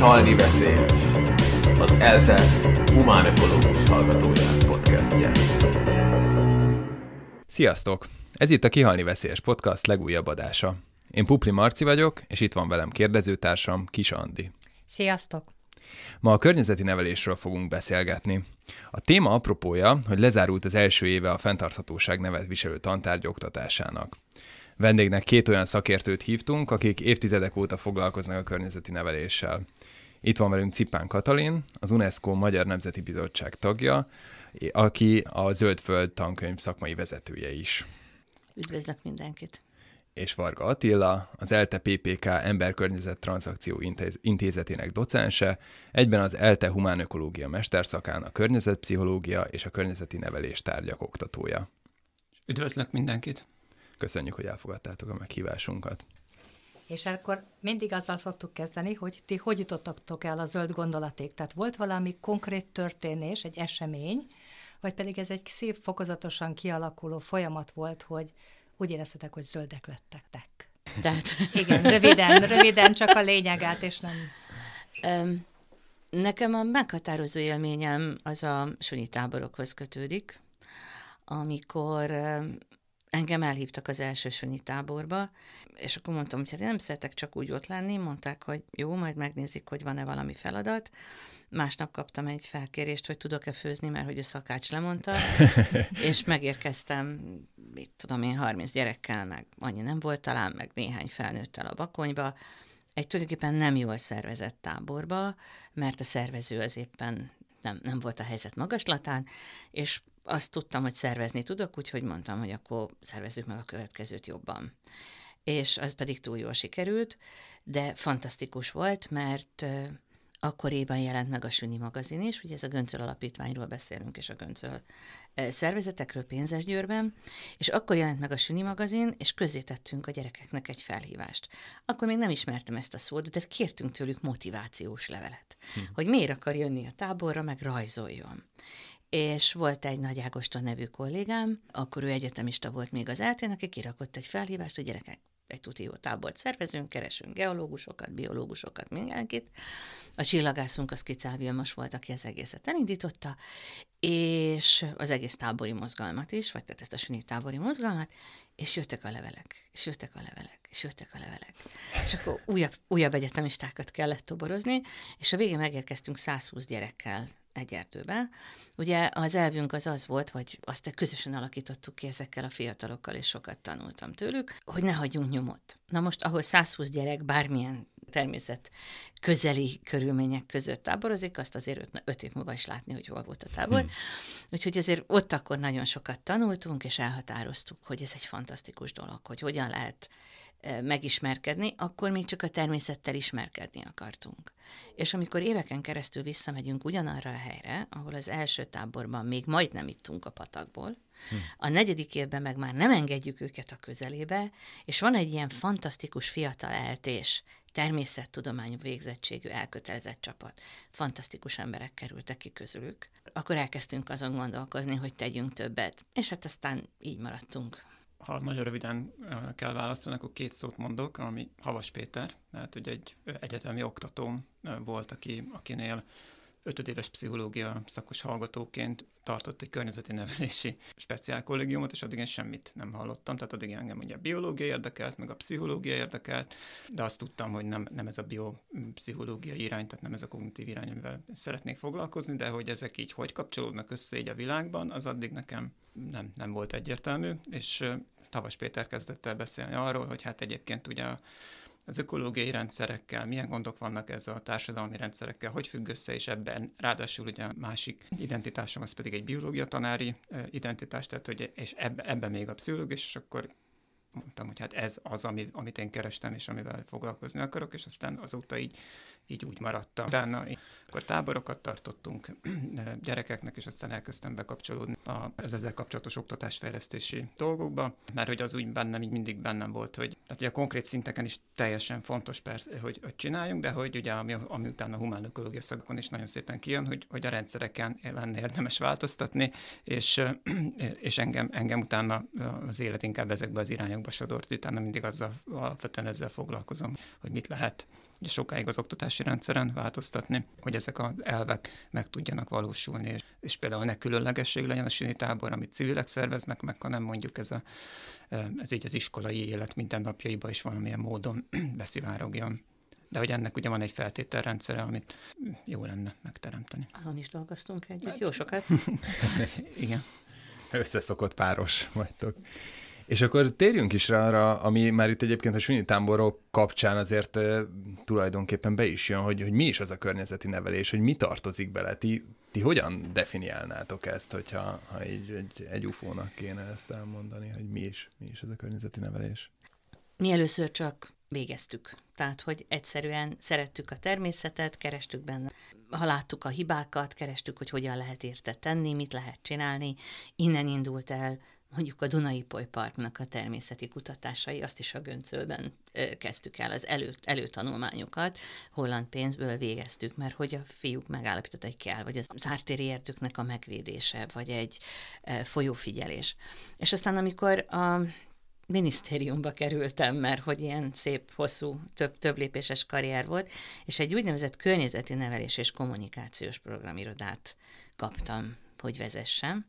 Kihalni veszélyes. Az ELTE humán ökológus hallgatójának podcastje. Sziasztok! Ez itt a Kihalni Veszélyes Podcast legújabb adása. Én Pupli Marci vagyok, és itt van velem kérdezőtársam Kis Andi. Sziasztok! Ma a környezeti nevelésről fogunk beszélgetni. A téma apropója, hogy lezárult az első éve a fenntarthatóság nevet viselő tantárgy oktatásának. Vendégnek két olyan szakértőt hívtunk, akik évtizedek óta foglalkoznak a környezeti neveléssel. Itt van velünk Cipán Katalin, az UNESCO Magyar Nemzeti Bizottság tagja, aki a Zöldföld tankönyv szakmai vezetője is. Üdvözlök mindenkit! És Varga Attila, az ELTE PPK Emberkörnyezet Transzakció Intéz- Intézetének docense, egyben az ELTE Humán Ökológia mesterszakán a környezetpszichológia és a környezeti nevelés tárgyak oktatója. Üdvözlök mindenkit! Köszönjük, hogy elfogadtátok a meghívásunkat. És akkor mindig azzal szoktuk kezdeni, hogy ti hogy jutottak el a zöld gondolaték? Tehát volt valami konkrét történés, egy esemény, vagy pedig ez egy szép, fokozatosan kialakuló folyamat volt, hogy úgy éreztetek, hogy zöldek lettek. Tehát... Igen, röviden, röviden csak a lényeget, és nem... Um, nekem a meghatározó élményem az a sunyi táborokhoz kötődik, amikor engem elhívtak az első sunyi táborba, és akkor mondtam, hogy hát én nem szeretek csak úgy ott lenni, mondták, hogy jó, majd megnézik, hogy van-e valami feladat. Másnap kaptam egy felkérést, hogy tudok-e főzni, mert hogy a szakács lemondta, és megérkeztem, mit tudom én, 30 gyerekkel, meg annyi nem volt talán, meg néhány felnőttel a bakonyba, egy tulajdonképpen nem jól szervezett táborba, mert a szervező az éppen nem, nem volt a helyzet magaslatán, és azt tudtam, hogy szervezni tudok, úgyhogy mondtam, hogy akkor szervezzük meg a következőt jobban. És az pedig túl jól sikerült, de fantasztikus volt, mert akkoriban jelent meg a Sünyi magazin is, ugye ez a Göncöl Alapítványról beszélünk, és a Göncöl szervezetekről Pénzesgyőrben, és akkor jelent meg a Sünyi magazin, és tettünk a gyerekeknek egy felhívást. Akkor még nem ismertem ezt a szót, de kértünk tőlük motivációs levelet, hm. hogy miért akar jönni a táborra, meg rajzoljon és volt egy Nagy Ágoston nevű kollégám, akkor ő egyetemista volt még az eltén, aki kirakott egy felhívást, hogy gyerekek, egy tuti jó tábort szervezünk, keresünk geológusokat, biológusokat, mindenkit. A csillagászunk az Kicáv most volt, aki az egészet elindította, és az egész tábori mozgalmat is, vagy tehát ezt a sunyi tábori mozgalmat, és jöttek a levelek, és jöttek a levelek, és jöttek a levelek. És akkor újabb, újabb egyetemistákat kellett toborozni, és a végén megérkeztünk 120 gyerekkel egy erdőbe. Ugye az elvünk az az volt, hogy azt közösen alakítottuk ki ezekkel a fiatalokkal, és sokat tanultam tőlük, hogy ne hagyjunk nyomot. Na most, ahol 120 gyerek bármilyen természet közeli körülmények között táborozik, azt azért öt, öt év múlva is látni, hogy hol volt a tábor. Hmm. Úgyhogy azért ott akkor nagyon sokat tanultunk, és elhatároztuk, hogy ez egy fantasztikus dolog, hogy hogyan lehet megismerkedni, akkor még csak a természettel ismerkedni akartunk. És amikor éveken keresztül visszamegyünk ugyanarra a helyre, ahol az első táborban még majdnem ittunk a patakból, hm. a negyedik évben meg már nem engedjük őket a közelébe, és van egy ilyen fantasztikus fiatal eltés, természettudományú végzettségű elkötelezett csapat. Fantasztikus emberek kerültek ki közülük. Akkor elkezdtünk azon gondolkozni, hogy tegyünk többet. És hát aztán így maradtunk ha nagyon röviden kell válaszolni, akkor két szót mondok, ami Havas Péter, mert ugye egy egyetemi oktatóm volt, aki, akinél ötödéves pszichológia szakos hallgatóként tartott egy környezeti nevelési speciálkollégiumot, és addig én semmit nem hallottam, tehát addig engem ugye a biológia érdekelt, meg a pszichológia érdekelt, de azt tudtam, hogy nem, nem ez a biopszichológia irány, tehát nem ez a kognitív irány, amivel szeretnék foglalkozni, de hogy ezek így hogy kapcsolódnak össze így a világban, az addig nekem nem, nem volt egyértelmű, és Tavas Péter kezdett el beszélni arról, hogy hát egyébként ugye a az ökológiai rendszerekkel, milyen gondok vannak ez a társadalmi rendszerekkel, hogy függ össze, és ebben ráadásul ugye a másik identitásom az pedig egy biológia tanári identitás, tehát hogy és ebben ebbe még a pszichológus, és akkor mondtam, hogy hát ez az, ami, amit én kerestem, és amivel foglalkozni akarok, és aztán azóta így így úgy maradtam. Utána akkor táborokat tartottunk gyerekeknek, és aztán elkezdtem bekapcsolódni az ezzel kapcsolatos oktatásfejlesztési dolgokba, mert hogy az úgy bennem, így mindig bennem volt, hogy tehát ugye a konkrét szinteken is teljesen fontos persze, hogy, hogy csináljunk, de hogy ugye ami, ami utána a humán ökológia szakon is nagyon szépen kijön, hogy, hogy a rendszereken lenne érdemes változtatni, és, és engem, engem utána az élet inkább ezekbe az irányokba sodort, utána mindig azzal alapvetően ezzel foglalkozom, hogy mit lehet sokáig az oktatási rendszeren változtatni, hogy ezek az elvek meg tudjanak valósulni, és, és például ne különlegesség legyen a sini tábor, amit civilek szerveznek meg, hanem mondjuk ez, a, ez így az iskolai élet mindennapjaiba is valamilyen módon beszivárogjon. De hogy ennek ugye van egy feltételrendszere, amit jó lenne megteremteni. Azon is dolgoztunk együtt, jó sokat. Igen. Összeszokott páros vagytok. És akkor térjünk is rá arra, ami már itt egyébként a sunyi táborok kapcsán azért e, tulajdonképpen be is jön, hogy, hogy mi is az a környezeti nevelés, hogy mi tartozik bele. Ti, ti hogyan definiálnátok ezt, hogyha ha így egy, egy ufónak kéne ezt elmondani, hogy mi is, mi is ez a környezeti nevelés? Mi először csak végeztük. Tehát, hogy egyszerűen szerettük a természetet, kerestük benne, ha láttuk a hibákat, kerestük, hogy hogyan lehet érte tenni, mit lehet csinálni. Innen indult el mondjuk a Dunai Parknak a természeti kutatásai, azt is a Göncölben kezdtük el, az elő, előtanulmányokat, holland pénzből végeztük, mert hogy a fiúk megállapított, hogy kell, vagy az zártéri erdőknek a megvédése, vagy egy folyófigyelés. És aztán, amikor a minisztériumba kerültem, mert hogy ilyen szép, hosszú, több, több lépéses karrier volt, és egy úgynevezett környezeti nevelés és kommunikációs programirodát kaptam, hogy vezessem,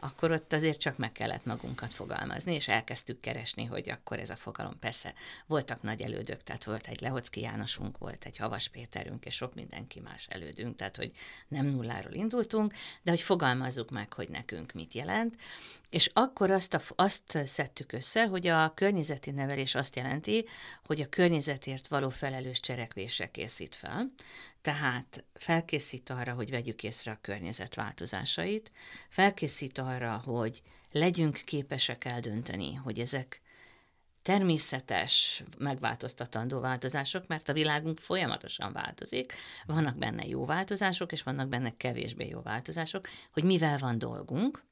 akkor ott azért csak meg kellett magunkat fogalmazni, és elkezdtük keresni, hogy akkor ez a fogalom. Persze voltak nagy elődök, tehát volt egy Lehocki Jánosunk, volt egy Havas Péterünk, és sok mindenki más elődünk, tehát hogy nem nulláról indultunk, de hogy fogalmazzuk meg, hogy nekünk mit jelent. És akkor azt, a, azt szedtük össze, hogy a környezeti nevelés azt jelenti, hogy a környezetért való felelős cselekvésre készít fel. Tehát felkészít arra, hogy vegyük észre a környezet változásait, felkészít arra, hogy legyünk képesek eldönteni, hogy ezek természetes, megváltoztatandó változások, mert a világunk folyamatosan változik, vannak benne jó változások, és vannak benne kevésbé jó változások, hogy mivel van dolgunk,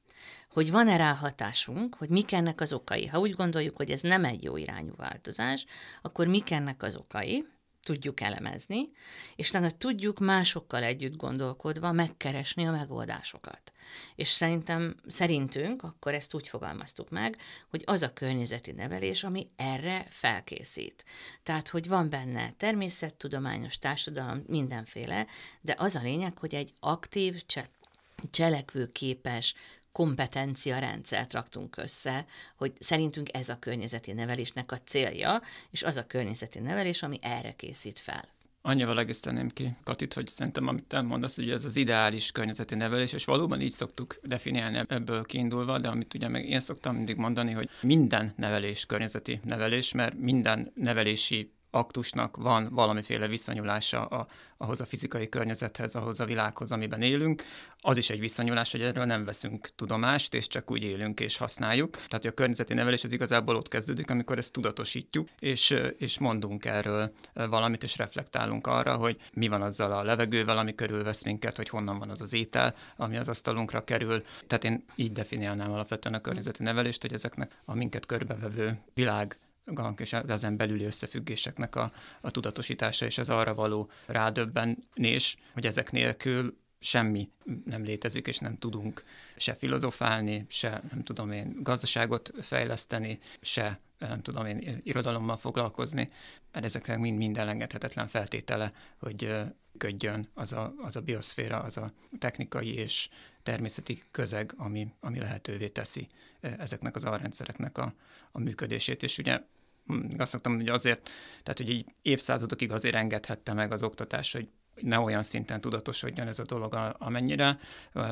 hogy van-e rá hatásunk, hogy mik ennek az okai. Ha úgy gondoljuk, hogy ez nem egy jó irányú változás, akkor mik ennek az okai, tudjuk elemezni, és utána tudjuk másokkal együtt gondolkodva megkeresni a megoldásokat. És szerintem, szerintünk, akkor ezt úgy fogalmaztuk meg, hogy az a környezeti nevelés, ami erre felkészít. Tehát, hogy van benne természettudományos társadalom, mindenféle, de az a lényeg, hogy egy aktív, cselekvőképes, kompetencia rendszert raktunk össze, hogy szerintünk ez a környezeti nevelésnek a célja, és az a környezeti nevelés, ami erre készít fel. Annyival egészteném ki, Katit, hogy szerintem, amit te mondasz, hogy ez az ideális környezeti nevelés, és valóban így szoktuk definiálni ebből kiindulva, de amit ugye meg én szoktam mindig mondani, hogy minden nevelés környezeti nevelés, mert minden nevelési aktusnak van valamiféle viszonyulása a, ahhoz a fizikai környezethez, ahhoz a világhoz, amiben élünk. Az is egy viszonyulás, hogy erről nem veszünk tudomást, és csak úgy élünk és használjuk. Tehát a környezeti nevelés az igazából ott kezdődik, amikor ezt tudatosítjuk, és, és mondunk erről valamit, és reflektálunk arra, hogy mi van azzal a levegővel, ami körülvesz minket, hogy honnan van az az étel, ami az asztalunkra kerül. Tehát én így definiálnám alapvetően a környezeti nevelést, hogy ezeknek a minket körbevevő világ és ezen belüli összefüggéseknek a, a tudatosítása és az arra való rádöbbenés, hogy ezek nélkül semmi nem létezik, és nem tudunk se filozofálni, se nem tudom én gazdaságot fejleszteni, se nem tudom én irodalommal foglalkozni, mert ezeknek mind, mind elengedhetetlen feltétele, hogy ködjön az a, az a bioszféra, az a technikai és természeti közeg, ami, ami lehetővé teszi ezeknek az alrendszereknek a, a működését. És ugye azt szoktam, hogy azért, tehát hogy így évszázadokig azért engedhette meg az oktatás, hogy ne olyan szinten tudatosodjon ez a dolog, amennyire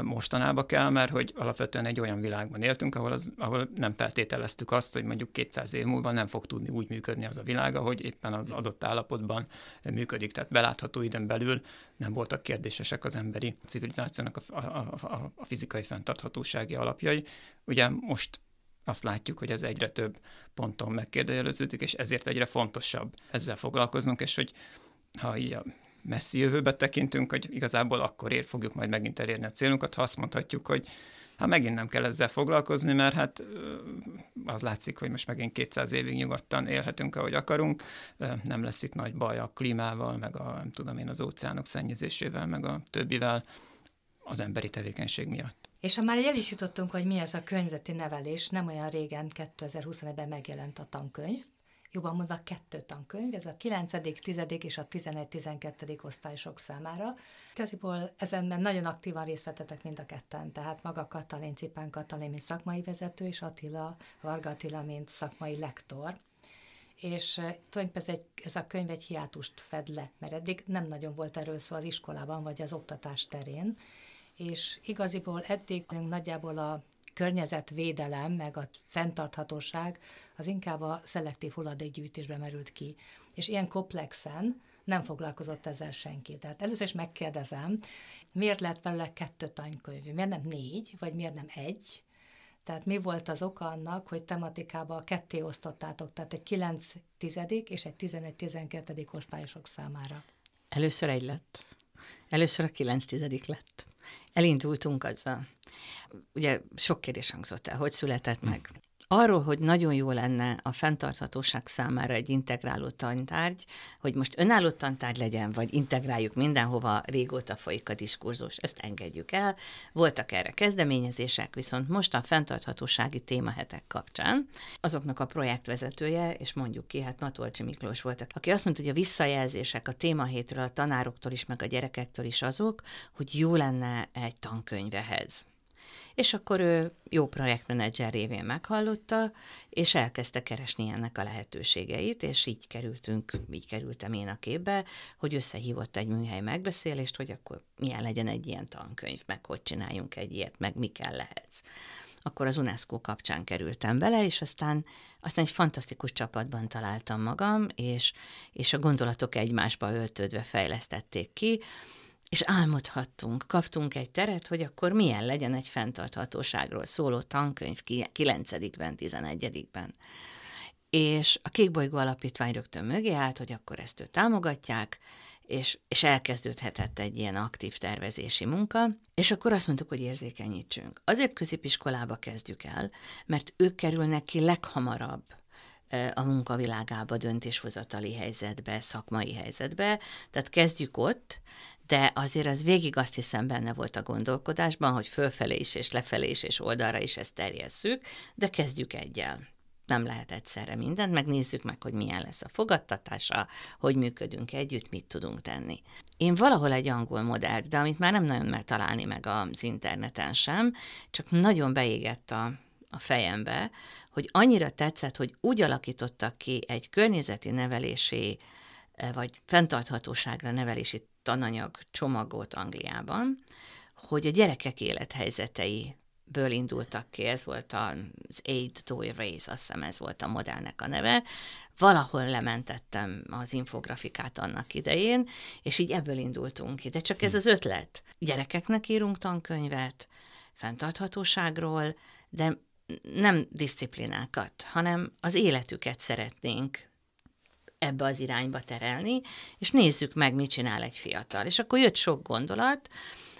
mostanába kell, mert hogy alapvetően egy olyan világban éltünk, ahol, az, ahol nem feltételeztük azt, hogy mondjuk 200 év múlva nem fog tudni úgy működni az a világ, ahogy éppen az adott állapotban működik. Tehát belátható időn belül nem voltak kérdésesek az emberi civilizációnak a, a, a, a fizikai fenntarthatósági alapjai. Ugye most azt látjuk, hogy ez egyre több ponton megkérdőjeleződik, és ezért egyre fontosabb ezzel foglalkoznunk, és hogy ha így a messzi jövőbe tekintünk, hogy igazából akkor ér, fogjuk majd megint elérni a célunkat, ha azt mondhatjuk, hogy hát megint nem kell ezzel foglalkozni, mert hát az látszik, hogy most megint 200 évig nyugodtan élhetünk, ahogy akarunk, nem lesz itt nagy baj a klímával, meg a, nem tudom én, az óceánok szennyezésével, meg a többivel az emberi tevékenység miatt. És ha már el is jutottunk, hogy mi ez a környezeti nevelés, nem olyan régen, 2021-ben megjelent a tankönyv, jobban mondva kettő tankönyv, ez a 9., 10. és a 11-12. osztályosok számára. Igaziból ezen nagyon aktívan részt vettetek mind a ketten, tehát maga Katalin, Cipán Katalin, mint szakmai vezető, és Attila, Varga Attila, mint szakmai lektor és eh, tulajdonképpen ez, egy, ez a könyv egy hiátust fed le, mert eddig nem nagyon volt erről szó az iskolában, vagy az oktatás terén, és igaziból eddig nagyjából a környezetvédelem, meg a fenntarthatóság az inkább a szelektív hulladékgyűjtésbe merült ki. És ilyen komplexen nem foglalkozott ezzel senki. Tehát először is megkérdezem, miért lett belőle kettő tankönyv? Miért nem négy, vagy miért nem egy? Tehát mi volt az oka annak, hogy tematikába ketté osztottátok, tehát egy 9 tizedik és egy 11-12 osztályosok számára? Először egy lett. Először a 9 tizedik lett. Elindultunk azzal. Ugye sok kérdés hangzott el, hogy született meg. Arról, hogy nagyon jó lenne a fenntarthatóság számára egy integráló tantárgy, hogy most önálló tantárgy legyen, vagy integráljuk mindenhova, régóta folyik a diskurzus, ezt engedjük el. Voltak erre kezdeményezések, viszont most a fenntarthatósági témahetek kapcsán azoknak a projektvezetője, és mondjuk ki, hát Matolcsi Miklós volt, aki azt mondta, hogy a visszajelzések a témahétről a tanároktól is, meg a gyerekektől is azok, hogy jó lenne egy tankönyvehez és akkor ő jó projektmenedzser révén meghallotta, és elkezdte keresni ennek a lehetőségeit, és így kerültünk, így kerültem én a képbe, hogy összehívott egy műhely megbeszélést, hogy akkor milyen legyen egy ilyen tankönyv, meg hogy csináljunk egy ilyet, meg mi kell lehetsz akkor az UNESCO kapcsán kerültem bele, és aztán, aztán egy fantasztikus csapatban találtam magam, és, és a gondolatok egymásba öltődve fejlesztették ki, és álmodhattunk, kaptunk egy teret, hogy akkor milyen legyen egy fenntarthatóságról szóló tankönyv 9-ben, 11-ben. És a Kékbolygó Alapítvány rögtön mögé állt, hogy akkor ezt ő támogatják, és, és elkezdődhetett egy ilyen aktív tervezési munka, és akkor azt mondtuk, hogy érzékenyítsünk. Azért középiskolába kezdjük el, mert ők kerülnek ki leghamarabb a munkavilágába, döntéshozatali helyzetbe, szakmai helyzetbe, tehát kezdjük ott, de azért az végig azt hiszem benne volt a gondolkodásban, hogy fölfelé is és lefelé is és oldalra is ezt terjesszük, de kezdjük egyel. Nem lehet egyszerre mindent, megnézzük meg, hogy milyen lesz a fogadtatása, hogy működünk együtt, mit tudunk tenni. Én valahol egy angol modellt, de amit már nem nagyon meg találni meg az interneten sem, csak nagyon beégett a, a fejembe, hogy annyira tetszett, hogy úgy alakítottak ki egy környezeti nevelési eh, vagy fenntarthatóságra nevelési tananyag csomagot Angliában, hogy a gyerekek élethelyzetei ből indultak ki, ez volt az Aid to Erase, azt hiszem ez volt a modellnek a neve. Valahol lementettem az infografikát annak idején, és így ebből indultunk ki. De csak ez hm. az ötlet. Gyerekeknek írunk tankönyvet, fenntarthatóságról, de nem disziplinákat, hanem az életüket szeretnénk ebbe az irányba terelni, és nézzük meg, mit csinál egy fiatal. És akkor jött sok gondolat,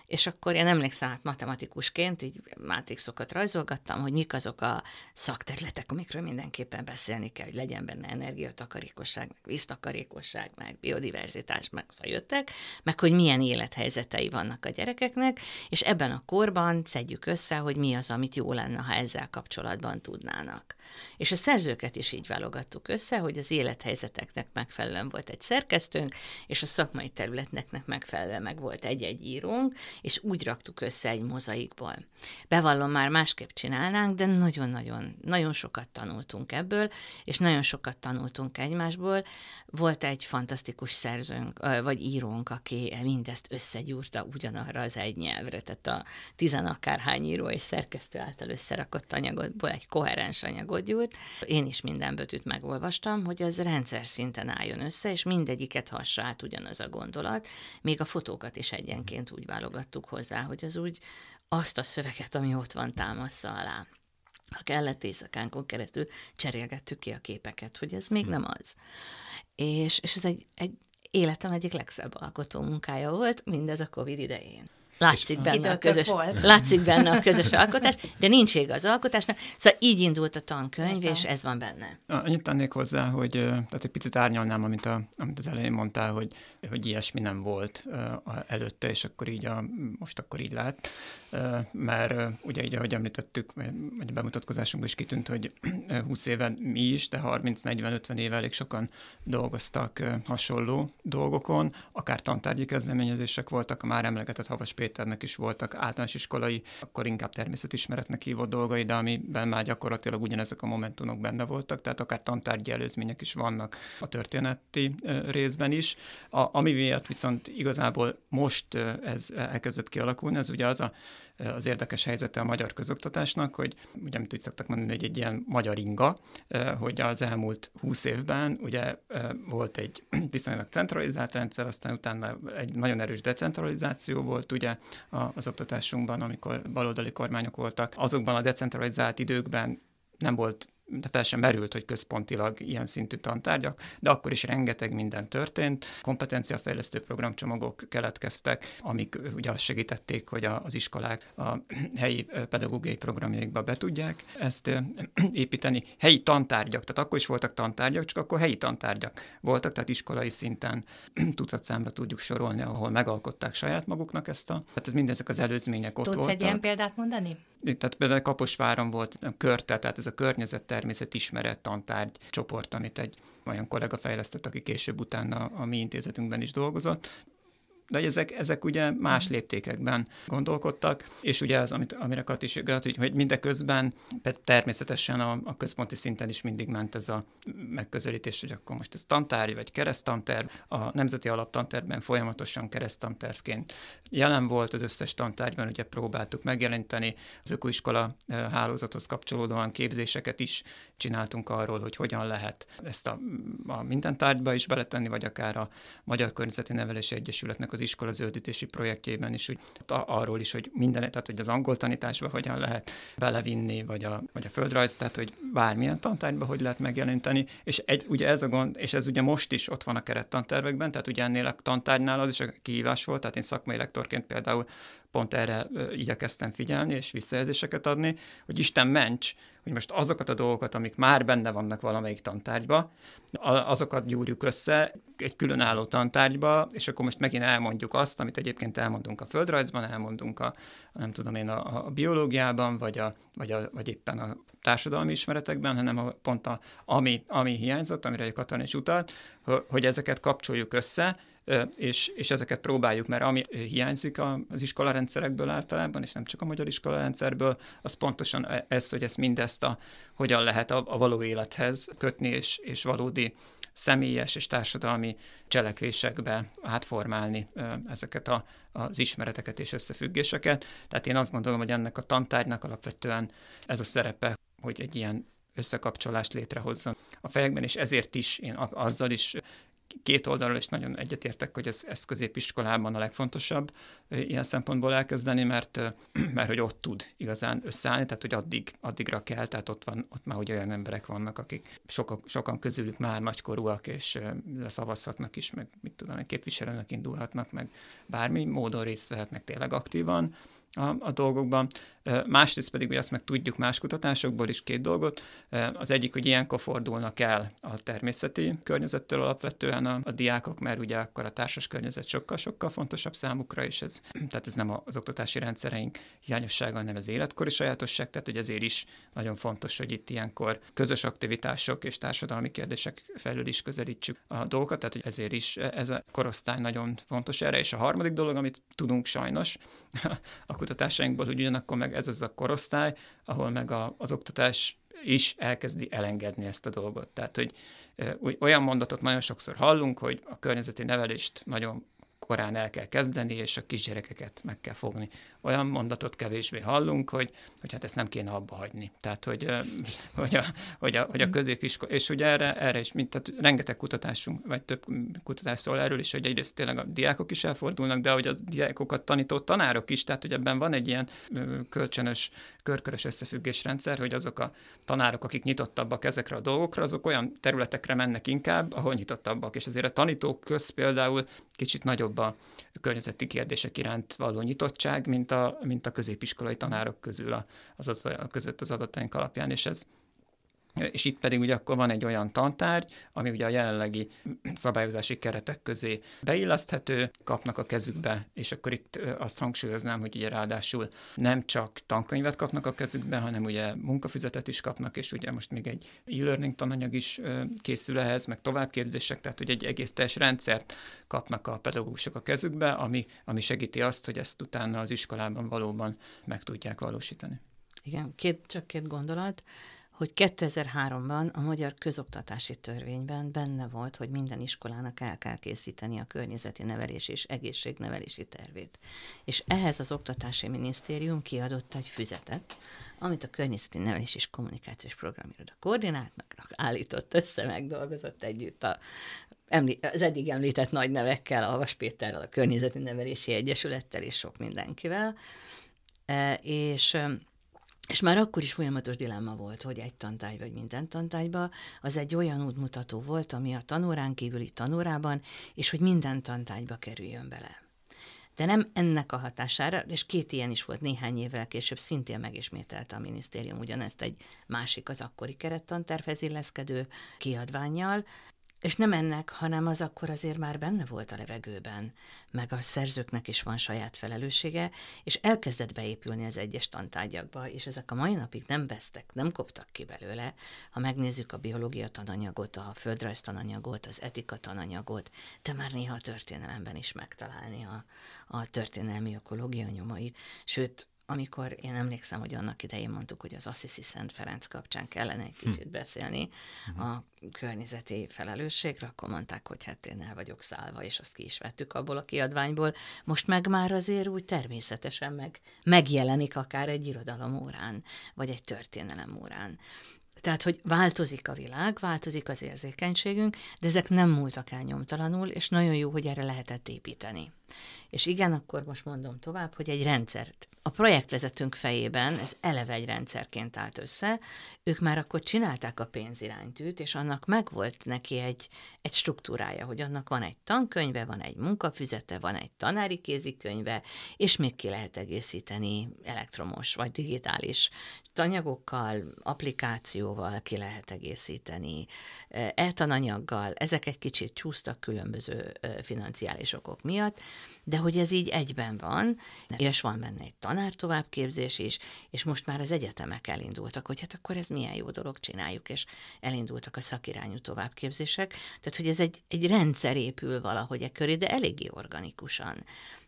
és akkor én emlékszem, hát matematikusként így mátrixokat rajzolgattam, hogy mik azok a szakterületek, amikről mindenképpen beszélni kell, hogy legyen benne energiatakarékosság, meg víztakarékosság, meg biodiverzitás, meg szóval jöttek, meg hogy milyen élethelyzetei vannak a gyerekeknek, és ebben a korban szedjük össze, hogy mi az, amit jó lenne, ha ezzel kapcsolatban tudnának. És a szerzőket is így válogattuk össze, hogy az élethelyzeteknek megfelelően volt egy szerkesztőnk, és a szakmai területnek megfelelően meg volt egy-egy írónk, és úgy raktuk össze egy mozaikból. Bevallom, már másképp csinálnánk, de nagyon-nagyon, nagyon sokat tanultunk ebből, és nagyon sokat tanultunk egymásból. Volt egy fantasztikus szerzőnk, vagy írónk, aki mindezt összegyúrta ugyanarra az egy nyelvre, tehát a tizenakárhány író és szerkesztő által összerakott anyagotból egy koherens anyagot gyújt. Én is minden betűt megolvastam, hogy az rendszer szinten álljon össze, és mindegyiket hassa át ugyanaz a gondolat, még a fotókat is egyenként úgy válogattuk hozzá, hogy az úgy azt a szöveget, ami ott van, támaszza alá. Ha kellett éjszakánkon keresztül cserélgettük ki a képeket, hogy ez még hm. nem az. És, és ez egy, egy életem egyik legszebb alkotó munkája volt, mindez a Covid idején. Látszik benne, a közös, volt. látszik benne a közös alkotás, de nincs vége az alkotásnak. Szóval így indult a tankönyv, Értem. és ez van benne. Annyit tennék hozzá, hogy tehát egy picit árnyalnám, amit, a, amit az elején mondtál, hogy, hogy ilyesmi nem volt előtte, és akkor így a, most akkor így lát. Mert ugye így, ahogy említettük, vagy a bemutatkozásunkban is kitűnt, hogy ö, 20 éve mi is, de 30-40-50 éve elég sokan dolgoztak hasonló dolgokon, akár tantárgyi kezdeményezések voltak, már emlegetett Havas Péternek is voltak általános iskolai, akkor inkább természetismeretnek hívott dolgai, de amiben már gyakorlatilag ugyanezek a momentumok benne voltak, tehát akár tantárgyi előzmények is vannak a történeti részben is. A, ami miatt viszont igazából most ez elkezdett kialakulni, ez ugye az a, az érdekes helyzete a magyar közoktatásnak, hogy ugye, amit úgy szoktak mondani, hogy egy ilyen magyar inga, hogy az elmúlt húsz évben ugye volt egy viszonylag centralizált rendszer, aztán utána egy nagyon erős decentralizáció volt ugye az oktatásunkban, amikor baloldali kormányok voltak. Azokban a decentralizált időkben nem volt fel sem merült, hogy központilag ilyen szintű tantárgyak, de akkor is rengeteg minden történt. Kompetenciafejlesztő programcsomagok keletkeztek, amik ugye azt segítették, hogy az iskolák a helyi pedagógiai programjaikba be tudják ezt építeni. Helyi tantárgyak, tehát akkor is voltak tantárgyak, csak akkor helyi tantárgyak voltak, tehát iskolai szinten tucatszámra tudjuk sorolni, ahol megalkották saját maguknak ezt a, tehát ez mindezek az előzmények ott Tudsz voltak. egy ilyen példát mondani? Tehát például Kaposváron volt a körte, tehát ez a környezet természet ismeret tantárgy csoport, amit egy olyan kollega fejlesztett, aki később utána a mi intézetünkben is dolgozott. De ezek, ezek ugye más léptékekben gondolkodtak, és ugye az, amit, amire Kati is igaz, hogy, hogy mindeközben természetesen a, a központi szinten is mindig ment ez a megközelítés, hogy akkor most ez tantárgy vagy kereszttanterv. A Nemzeti Alaptantervben folyamatosan kereszttantervként jelen volt az összes tantárgyban, ugye próbáltuk megjelenteni az ökoiskola eh, hálózathoz kapcsolódóan képzéseket is csináltunk arról, hogy hogyan lehet ezt a, a minden tárgyba is beletenni, vagy akár a Magyar Környezeti Nevelési Egyesületnek az iskola zöldítési projektjében is, úgy, arról is, hogy minden, tehát hogy az angol tanításba hogyan lehet belevinni, vagy a, vagy a földrajz, tehát hogy bármilyen tantárgyba hogy lehet megjeleníteni, és egy, ugye ez a gond, és ez ugye most is ott van a kerettantervekben, tehát ugye ennél a tantárgynál az is a kihívás volt, tehát én szakmai lektorként például pont erre igyekeztem figyelni, és visszajelzéseket adni, hogy Isten ments, hogy most azokat a dolgokat, amik már benne vannak valamelyik tantárgyba, azokat gyúrjuk össze egy különálló tantárgyba, és akkor most megint elmondjuk azt, amit egyébként elmondunk a földrajzban, elmondunk a, nem tudom én, a, a biológiában, vagy, a, vagy, a, vagy éppen a társadalmi ismeretekben, hanem a, pont a, ami, ami hiányzott, amire Katalin is utalt, ho- hogy ezeket kapcsoljuk össze, és, és ezeket próbáljuk, mert ami hiányzik az iskolarendszerekből általában, és nem csak a magyar iskolarendszerből, az pontosan e- ez, hogy ezt mindezt a, hogyan lehet a, a való élethez kötni, és, és valódi személyes és társadalmi cselekvésekbe átformálni ezeket a, az ismereteket és összefüggéseket. Tehát én azt gondolom, hogy ennek a tantárgynak alapvetően ez a szerepe, hogy egy ilyen összekapcsolást létrehozzon a fejekben, és ezért is én azzal is két oldalról is nagyon egyetértek, hogy ez, ez középiskolában a legfontosabb ilyen szempontból elkezdeni, mert, mert hogy ott tud igazán összeállni, tehát hogy addig, addigra kell, tehát ott, van, ott már ugye olyan emberek vannak, akik sokan, sokan közülük már nagykorúak, és ö, szavazhatnak is, meg mit tudom, képviselőnek indulhatnak, meg bármi módon részt vehetnek tényleg aktívan a, a dolgokban. Másrészt pedig, hogy azt meg tudjuk más kutatásokból is két dolgot. Az egyik, hogy ilyenkor fordulnak el a természeti környezettől alapvetően a, a diákok, mert ugye akkor a társas környezet sokkal-sokkal fontosabb számukra, és ez, tehát ez nem az oktatási rendszereink hiányossága, hanem az életkori sajátosság, tehát hogy ezért is nagyon fontos, hogy itt ilyenkor közös aktivitások és társadalmi kérdések felül is közelítsük a dolgokat, tehát hogy ezért is ez a korosztály nagyon fontos erre. És a harmadik dolog, amit tudunk sajnos a kutatásainkból, hogy ugyanakkor meg ez az a korosztály, ahol meg a, az oktatás is elkezdi elengedni ezt a dolgot. Tehát, hogy olyan mondatot nagyon sokszor hallunk, hogy a környezeti nevelést nagyon korán el kell kezdeni, és a kisgyerekeket meg kell fogni. Olyan mondatot kevésbé hallunk, hogy, hogy hát ezt nem kéne abba hagyni. Tehát, hogy, hogy, a, hogy, a, hogy a középiskola, és ugye erre, erre is, mint, tehát rengeteg kutatásunk, vagy több kutatás szól erről is, hogy egyrészt tényleg a diákok is elfordulnak, de hogy a diákokat tanító tanárok is, tehát hogy ebben van egy ilyen kölcsönös, körkörös összefüggésrendszer, hogy azok a tanárok, akik nyitottabbak ezekre a dolgokra, azok olyan területekre mennek inkább, ahol nyitottabbak. És azért a tanítók köz például kicsit nagyobb a környezeti kérdések iránt való nyitottság, mint a, mint a középiskolai tanárok közül az adat, között az adataink alapján, és ez és itt pedig ugye akkor van egy olyan tantárgy, ami ugye a jelenlegi szabályozási keretek közé beilleszthető, kapnak a kezükbe, és akkor itt azt hangsúlyoznám, hogy ugye ráadásul nem csak tankönyvet kapnak a kezükbe, hanem ugye munkafizetet is kapnak, és ugye most még egy e-learning tananyag is készül ehhez, meg továbbképzések, tehát hogy egy egész teljes rendszert kapnak a pedagógusok a kezükbe, ami, ami segíti azt, hogy ezt utána az iskolában valóban meg tudják valósítani. Igen, két, csak két gondolat hogy 2003-ban a magyar közoktatási törvényben benne volt, hogy minden iskolának el kell készíteni a környezeti nevelés és egészségnevelési tervét. És ehhez az Oktatási Minisztérium kiadott egy füzetet, amit a Környezeti Nevelés és Kommunikációs Programiroda koordináltnak állított össze, megdolgozott együtt a az eddig említett nagy nevekkel, a Havas Péterrel, a Környezeti Nevelési Egyesülettel és sok mindenkivel, e, és és már akkor is folyamatos dilemma volt, hogy egy tantárgy vagy minden tantárgyba, az egy olyan útmutató volt, ami a tanórán kívüli tanórában, és hogy minden tantárgyba kerüljön bele. De nem ennek a hatására, és két ilyen is volt néhány évvel később, szintén megismételte a minisztérium ugyanezt egy másik az akkori kerettantervhez illeszkedő kiadványjal, és nem ennek, hanem az akkor azért már benne volt a levegőben, meg a szerzőknek is van saját felelőssége, és elkezdett beépülni az egyes tantárgyakba, és ezek a mai napig nem vesztek, nem koptak ki belőle. Ha megnézzük a biológia tananyagot, a földrajz tananyagot, az etika tananyagot, de már néha a történelemben is megtalálni a, a történelmi ökológia nyomait. Sőt, amikor én emlékszem, hogy annak idején mondtuk, hogy az Assisi Szent Ferenc kapcsán kellene egy hm. kicsit beszélni hm. a környezeti felelősségre, akkor mondták, hogy hát én el vagyok szállva, és azt ki is vettük abból a kiadványból. Most meg már azért úgy természetesen meg megjelenik akár egy irodalom órán, vagy egy történelem órán. Tehát, hogy változik a világ, változik az érzékenységünk, de ezek nem múltak el nyomtalanul, és nagyon jó, hogy erre lehetett építeni. És igen, akkor most mondom tovább, hogy egy rendszert. A projektvezetőnk fejében ez eleve egy rendszerként állt össze, ők már akkor csinálták a pénziránytűt, és annak megvolt neki egy, egy struktúrája, hogy annak van egy tankönyve, van egy munkafüzete, van egy tanári kézikönyve, és még ki lehet egészíteni elektromos vagy digitális tanyagokkal, applikációval ki lehet egészíteni, eltananyaggal, ezek egy kicsit csúsztak különböző financiális okok miatt, de hogy ez így egyben van, és van benne egy tanár továbbképzés is, és most már az egyetemek elindultak, hogy hát akkor ez milyen jó dolog, csináljuk, és elindultak a szakirányú továbbképzések. Tehát, hogy ez egy, egy rendszer épül valahogy e köré, de eléggé organikusan.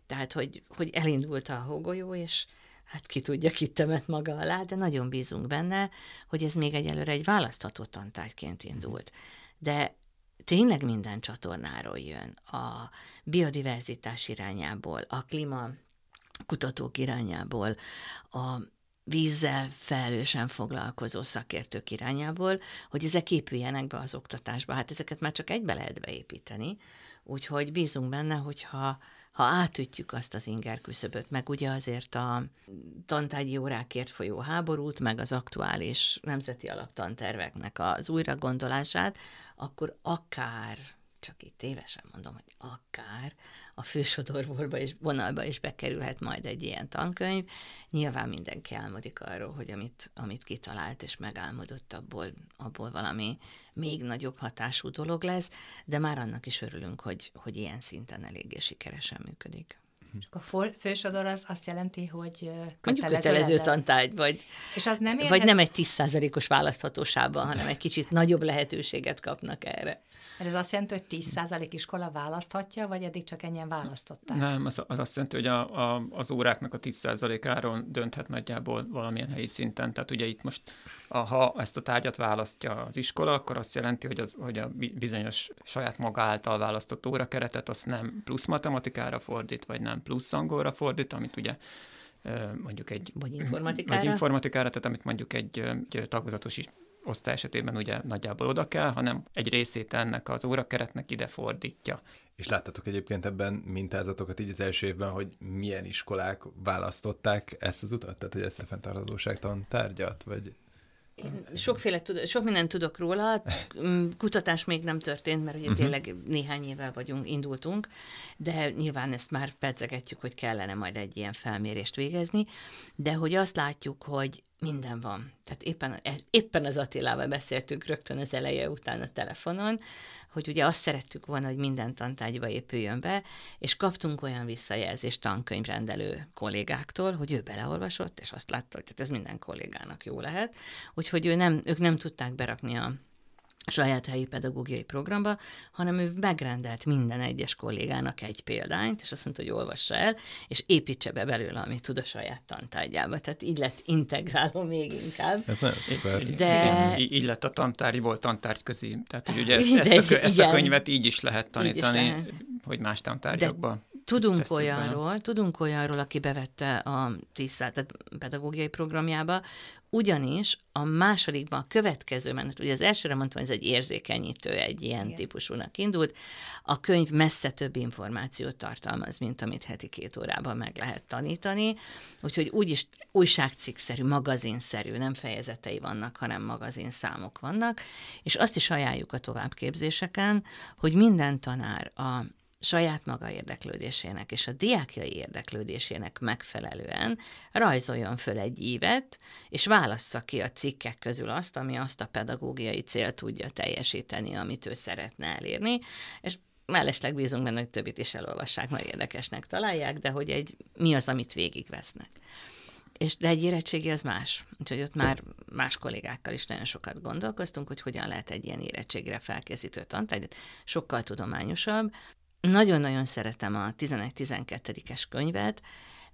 Tehát, hogy, hogy elindult a hógolyó, és hát ki tudja, kit temet maga alá, de nagyon bízunk benne, hogy ez még egyelőre egy választható tantárgyként indult. De tényleg minden csatornáról jön, a biodiverzitás irányából, a klíma kutatók irányából, a vízzel felelősen foglalkozó szakértők irányából, hogy ezek épüljenek be az oktatásba. Hát ezeket már csak egybe lehet beépíteni, úgyhogy bízunk benne, hogyha ha átütjük azt az inger küszöböt, meg ugye azért a tantárgyi órákért folyó háborút, meg az aktuális nemzeti alaptanterveknek az újragondolását, akkor akár csak itt tévesen mondom, hogy akár a fősodorvorba és vonalba is bekerülhet majd egy ilyen tankönyv. Nyilván mindenki álmodik arról, hogy amit, amit kitalált és megálmodott, abból, abból valami még nagyobb hatású dolog lesz, de már annak is örülünk, hogy, hogy ilyen szinten eléggé sikeresen működik. És a fősodor az azt jelenti, hogy kötelező, kötelező tantárgy, vagy, és az nem érhet... vagy nem egy 10%-os választhatóságban, hanem egy kicsit nagyobb lehetőséget kapnak erre. Ez azt jelenti, hogy 10% iskola választhatja, vagy eddig csak ennyien választották? Nem, az, az azt jelenti, hogy a, a, az óráknak a 10%-áról dönthet nagyjából valamilyen helyi szinten. Tehát ugye itt most, a, ha ezt a tárgyat választja az iskola, akkor azt jelenti, hogy, az, hogy a bizonyos saját maga által választott órakeretet azt nem plusz matematikára fordít, vagy nem plusz angolra fordít, amit ugye mondjuk egy... Vagy informatikára. Vagy informatikára, tehát amit mondjuk egy, egy tagozatos is osztály esetében ugye nagyjából oda kell, hanem egy részét ennek az órakeretnek ide fordítja. És láttatok egyébként ebben mintázatokat így az első évben, hogy milyen iskolák választották ezt az utat? Tehát, hogy ezt a fenntarthatóságtan tárgyat, vagy... Én sokféle, sok mindent tudok róla, kutatás még nem történt, mert ugye uh-huh. tényleg néhány évvel vagyunk, indultunk, de nyilván ezt már pedzegetjük, hogy kellene majd egy ilyen felmérést végezni, de hogy azt látjuk, hogy minden van. Tehát éppen, éppen az Attilával beszéltünk rögtön az eleje után a telefonon, hogy ugye azt szerettük volna, hogy minden tantárgyba épüljön be, és kaptunk olyan visszajelzést tankönyvrendelő kollégáktól, hogy ő beleolvasott, és azt látta, hogy ez minden kollégának jó lehet, úgyhogy ő nem, ők nem tudták berakni a saját helyi pedagógiai programba, hanem ő megrendelt minden egyes kollégának egy példányt, és azt mondta, hogy olvassa el, és építse be belőle, amit tud a saját tantárgyába. Tehát így lett integráló még inkább. Ez nagyon szuper. De... Így, így lett a tantárgyból tantárgy közé. Tehát, hogy ugye ezt, ezt, a, ezt a könyvet így is lehet tanítani, is lehet. hogy más tantárgyakban. Tudunk olyanról, tudunk olyanról, aki bevette a 10 tehát pedagógiai programjába, ugyanis a másodikban, a következő menet, ugye az elsőre mondtam, ez egy érzékenyítő, egy ilyen Igen. típusúnak indult, a könyv messze több információt tartalmaz, mint amit heti két órában meg lehet tanítani, úgyhogy úgyis újságcikkszerű, magazinszerű, nem fejezetei vannak, hanem magazinszámok vannak, és azt is ajánljuk a továbbképzéseken, hogy minden tanár a saját maga érdeklődésének és a diákjai érdeklődésének megfelelően rajzoljon föl egy ívet, és válassza ki a cikkek közül azt, ami azt a pedagógiai célt tudja teljesíteni, amit ő szeretne elérni, és mellesleg bízunk benne, hogy többit is elolvassák, majd érdekesnek találják, de hogy egy, mi az, amit végigvesznek. És de egy érettségi az más. Úgyhogy ott már más kollégákkal is nagyon sokat gondolkoztunk, hogy hogyan lehet egy ilyen érettségre felkészítő tantárgyat. Sokkal tudományosabb, nagyon-nagyon szeretem a 11-12-es könyvet,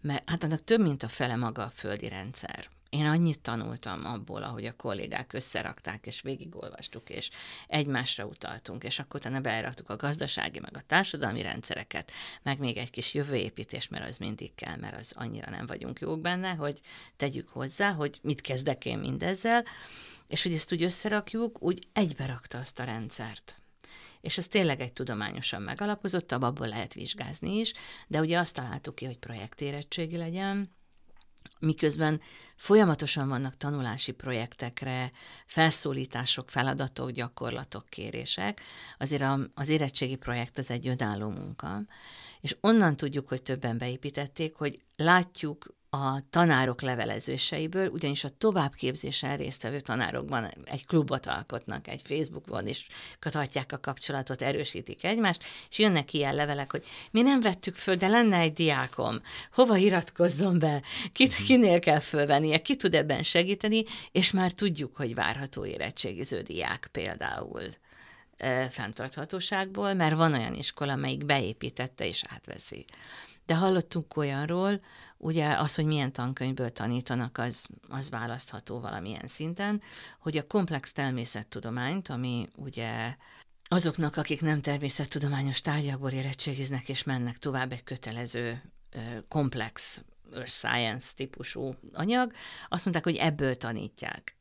mert hát annak több, mint a fele maga a földi rendszer. Én annyit tanultam abból, ahogy a kollégák összerakták, és végigolvastuk, és egymásra utaltunk, és akkor utána beraktuk a gazdasági, meg a társadalmi rendszereket, meg még egy kis jövőépítés, mert az mindig kell, mert az annyira nem vagyunk jók benne, hogy tegyük hozzá, hogy mit kezdek én mindezzel, és hogy ezt úgy összerakjuk, úgy egybe rakta azt a rendszert és ez tényleg egy tudományosan megalapozottabb, abból lehet vizsgázni is, de ugye azt találtuk ki, hogy projektérettségi legyen, miközben folyamatosan vannak tanulási projektekre, felszólítások, feladatok, gyakorlatok, kérések, azért az érettségi projekt az egy önálló munka, és onnan tudjuk, hogy többen beépítették, hogy látjuk a tanárok levelezéseiből, ugyanis a továbbképzésen résztvevő tanárokban egy klubot alkotnak, egy Facebookon is tartják a kapcsolatot, erősítik egymást, és jönnek ilyen levelek, hogy mi nem vettük föl, de lenne egy diákom, hova iratkozzon be, kit, mhm. kinél kell fölvennie, ki tud ebben segíteni, és már tudjuk, hogy várható érettségiző diák például fenntarthatóságból, mert van olyan iskola, amelyik beépítette és átveszi. De hallottunk olyanról, ugye az, hogy milyen tankönyvből tanítanak, az, az választható valamilyen szinten, hogy a komplex természettudományt, ami ugye azoknak, akik nem természettudományos tárgyakból érettségiznek és mennek tovább egy kötelező komplex science típusú anyag, azt mondták, hogy ebből tanítják.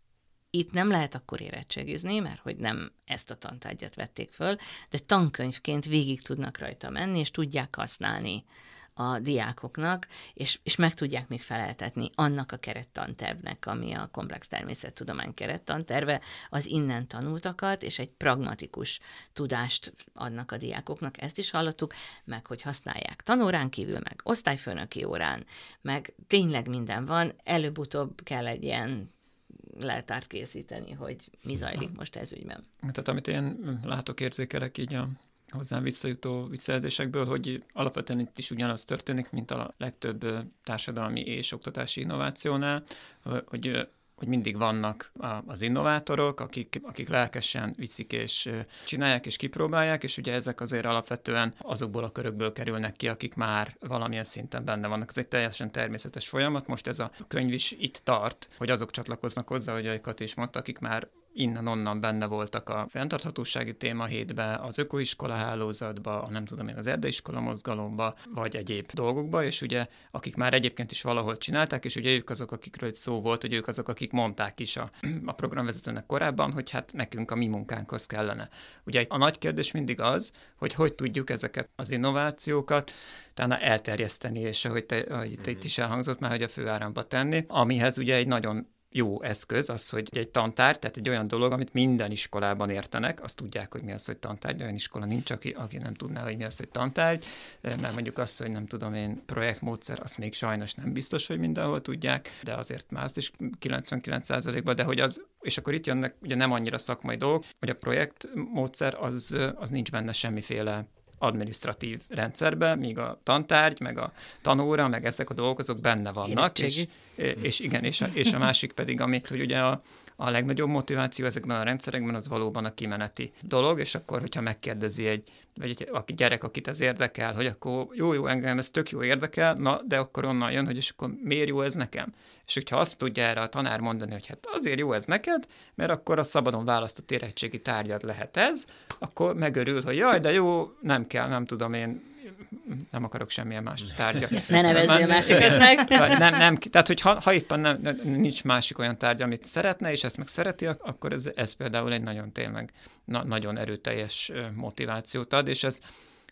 Itt nem lehet akkor érettségizni, mert hogy nem ezt a tantárgyat vették föl, de tankönyvként végig tudnak rajta menni, és tudják használni a diákoknak, és, és meg tudják még feleltetni annak a kerettantervnek, ami a komplex természettudomány kerettanterve, az innen tanultakat, és egy pragmatikus tudást adnak a diákoknak. Ezt is hallottuk, meg hogy használják tanórán kívül, meg osztályfőnöki órán, meg tényleg minden van, előbb-utóbb kell egy ilyen leltárt készíteni, hogy mi zajlik most ez ügyben. Tehát amit én látok, érzékelek így a hozzám visszajutó visszajelzésekből, hogy alapvetően itt is ugyanaz történik, mint a legtöbb társadalmi és oktatási innovációnál, hogy, hogy mindig vannak az innovátorok, akik, akik lelkesen viszik és csinálják és kipróbálják, és ugye ezek azért alapvetően azokból a körökből kerülnek ki, akik már valamilyen szinten benne vannak. Ez egy teljesen természetes folyamat. Most ez a könyv is itt tart, hogy azok csatlakoznak hozzá, hogy Kati is mondta, akik már innen-onnan benne voltak a fenntarthatósági témahétbe, az ökoiskola hálózatba, a nem tudom én, az erdeiskola mozgalomba, vagy egyéb dolgokba, és ugye akik már egyébként is valahol csinálták, és ugye ők azok, akikről egy szó volt, hogy ők azok, akik mondták is a, a programvezetőnek korábban, hogy hát nekünk a mi munkánkhoz kellene. Ugye a nagy kérdés mindig az, hogy hogy tudjuk ezeket az innovációkat utána elterjeszteni, és ahogy, te, ahogy itt, itt is elhangzott már, hogy a főáramba tenni, amihez ugye egy nagyon jó eszköz az, hogy egy tantárgy, tehát egy olyan dolog, amit minden iskolában értenek, azt tudják, hogy mi az, hogy tantárgy, olyan iskola nincs, aki, aki nem tudná, hogy mi az, hogy tantárgy, mert mondjuk azt, hogy nem tudom én, projektmódszer, azt még sajnos nem biztos, hogy mindenhol tudják, de azért már azt is 99%-ban, de hogy az, és akkor itt jönnek ugye nem annyira szakmai dolgok, hogy a projektmódszer az, az nincs benne semmiféle administratív rendszerbe, míg a tantárgy, meg a tanóra, meg ezek a dolgok, azok benne vannak. És, és igen, és a, és a másik pedig, amit, hogy ugye a, a legnagyobb motiváció ezekben a rendszerekben az valóban a kimeneti dolog, és akkor, hogyha megkérdezi egy, vagy egy aki gyerek, akit ez érdekel, hogy akkor jó, jó, engem ez tök jó érdekel, na, de akkor onnan jön, hogy és akkor miért jó ez nekem? És hogyha azt tudja erre a tanár mondani, hogy hát azért jó ez neked, mert akkor a szabadon választott érettségi tárgyad lehet ez, akkor megörül, hogy jaj, de jó, nem kell, nem tudom én nem akarok semmilyen más tárgyat. Ne nevezzél másikat meg. Nem, nem, tehát, hogy ha, ha éppen nem, nincs másik olyan tárgy, amit szeretne, és ezt meg szereti, akkor ez, ez például egy nagyon tényleg na, nagyon erőteljes motivációt ad, és ez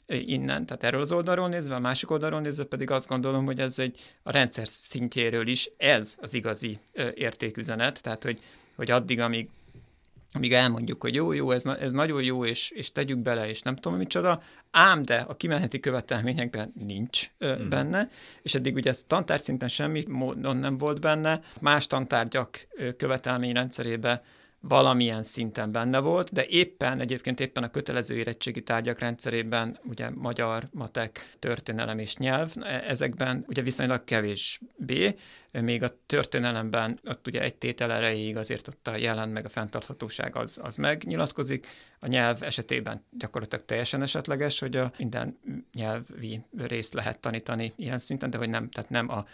innen, tehát erről az oldalról nézve, a másik oldalról nézve pedig azt gondolom, hogy ez egy a rendszer szintjéről is ez az igazi értéküzenet, tehát hogy, hogy addig, amíg amíg elmondjuk, hogy jó, jó, ez, ez nagyon jó, és, és tegyük bele, és nem tudom micsoda, ám de a kimeneti követelményekben nincs ö, mm. benne, és eddig ugye ez tantárgyszinten semmi módon nem volt benne, más tantárgyak követelményrendszerében valamilyen szinten benne volt, de éppen egyébként éppen a kötelező érettségi tárgyak rendszerében, ugye magyar, matek, történelem és nyelv, e, ezekben ugye viszonylag kevésbé, még a történelemben ott ugye egy tétel erejéig azért ott a jelen meg a fenntarthatóság az, az megnyilatkozik, a nyelv esetében gyakorlatilag teljesen esetleges, hogy a minden nyelvi részt lehet tanítani ilyen szinten, de hogy nem, tehát nem a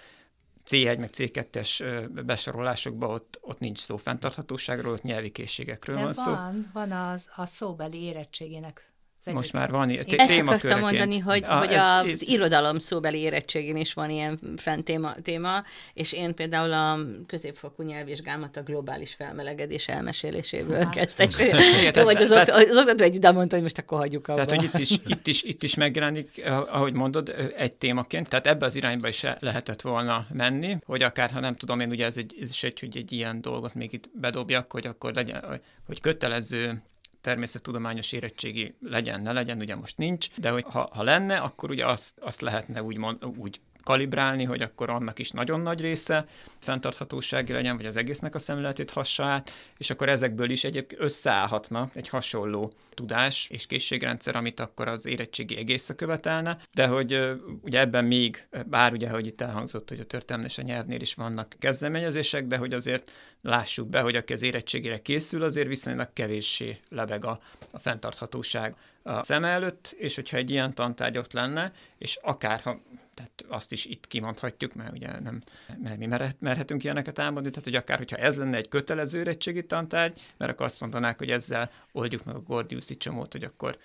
C1 meg C2-es besorolásokban ott, ott nincs szó fenntarthatóságról, ott nyelvi készségekről De van, van szó. van az, a szóbeli érettségének most már van ilyen Ezt akartam mondani, hogy, ah, hogy ez, az ez... irodalom szóbeli érettségén is van ilyen fent téma, téma, és én például a középfokú nyelvvizsgámat a globális felmelegedés elmeséléséből hát. kezdtem. Jó, vagy az, tehát, az oktató egy ide mondta, hogy most akkor hagyjuk abba. Tehát, hogy itt is, itt, is, itt is megjelenik, ahogy mondod, egy témaként, tehát ebbe az irányba is lehetett volna menni, hogy akár, ha nem tudom én, ugye ez, egy, ez is egy, hogy egy ilyen dolgot még itt bedobjak, hogy akkor legyen, hogy kötelező természettudományos érettségi legyen, ne legyen, ugye most nincs, de hogy ha, ha lenne, akkor ugye azt, azt lehetne úgy, mond, úgy kalibrálni, hogy akkor annak is nagyon nagy része fenntarthatósági legyen, vagy az egésznek a szemléletét hassa át, és akkor ezekből is egyébként összeállhatna egy hasonló tudás és készségrendszer, amit akkor az érettségi egészre követelne, de hogy ugye ebben még, bár ugye, hogy itt elhangzott, hogy a történelem és a nyelvnél is vannak kezdeményezések, de hogy azért lássuk be, hogy aki az érettségére készül, azért viszonylag kevéssé lebeg a, a fenntarthatóság a szem előtt, és hogyha egy ilyen tantárgy ott lenne, és akár ha tehát azt is itt kimondhatjuk, mert ugye nem, mert mi merhetünk ilyeneket elmondani, tehát hogy akár, hogyha ez lenne egy kötelező érettségi tantárgy, mert akkor azt mondanák, hogy ezzel oldjuk meg a Gordiuszi csomót, hogy akkor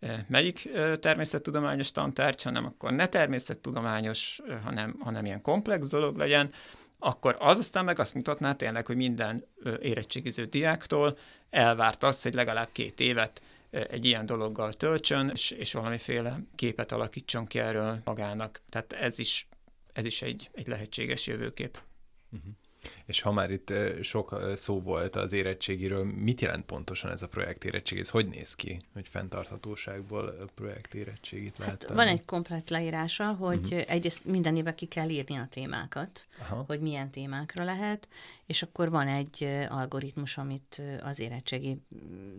e, melyik e, természettudományos tantárgy, hanem akkor ne természettudományos, e, hanem, hanem ilyen komplex dolog legyen, akkor az aztán meg azt mutatná tényleg, hogy minden érettségiző diáktól elvárt az, hogy legalább két évet egy ilyen dologgal töltsön, és, és valamiféle képet alakítson ki erről magának. Tehát ez is, ez is egy, egy lehetséges jövőkép. Uh-huh. És ha már itt sok szó volt az érettségiről, mit jelent pontosan ez a projekt érettség? Ez hogy néz ki, hogy fenntarthatóságból projekt érettségit lehet hát Van egy komplet leírása, hogy uh-huh. egyrészt minden évben ki kell írni a témákat, Aha. hogy milyen témákra lehet, és akkor van egy algoritmus, amit az érettségi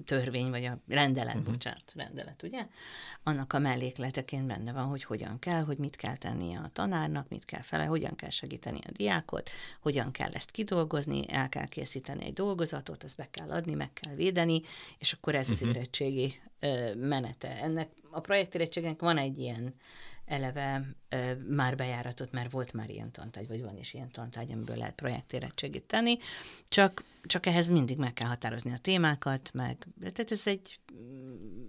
törvény, vagy a rendelet, uh-huh. bocsánat, rendelet, ugye? Annak a mellékleteként benne van, hogy hogyan kell, hogy mit kell tennie a tanárnak, mit kell fele, hogyan kell segíteni a diákot, hogyan kell ezt ki kidolgozni, el kell készíteni egy dolgozatot, azt be kell adni, meg kell védeni, és akkor ez az Mhm. érettségi ö, menete. Ennek a projektérettségnek van egy ilyen eleve ö, már bejáratot, mert volt már ilyen tantárgy, vagy van is ilyen tantárgy, amiből lehet projektérettségit tenni, csak, csak ehhez mindig meg kell határozni a témákat, meg, tehát ez egy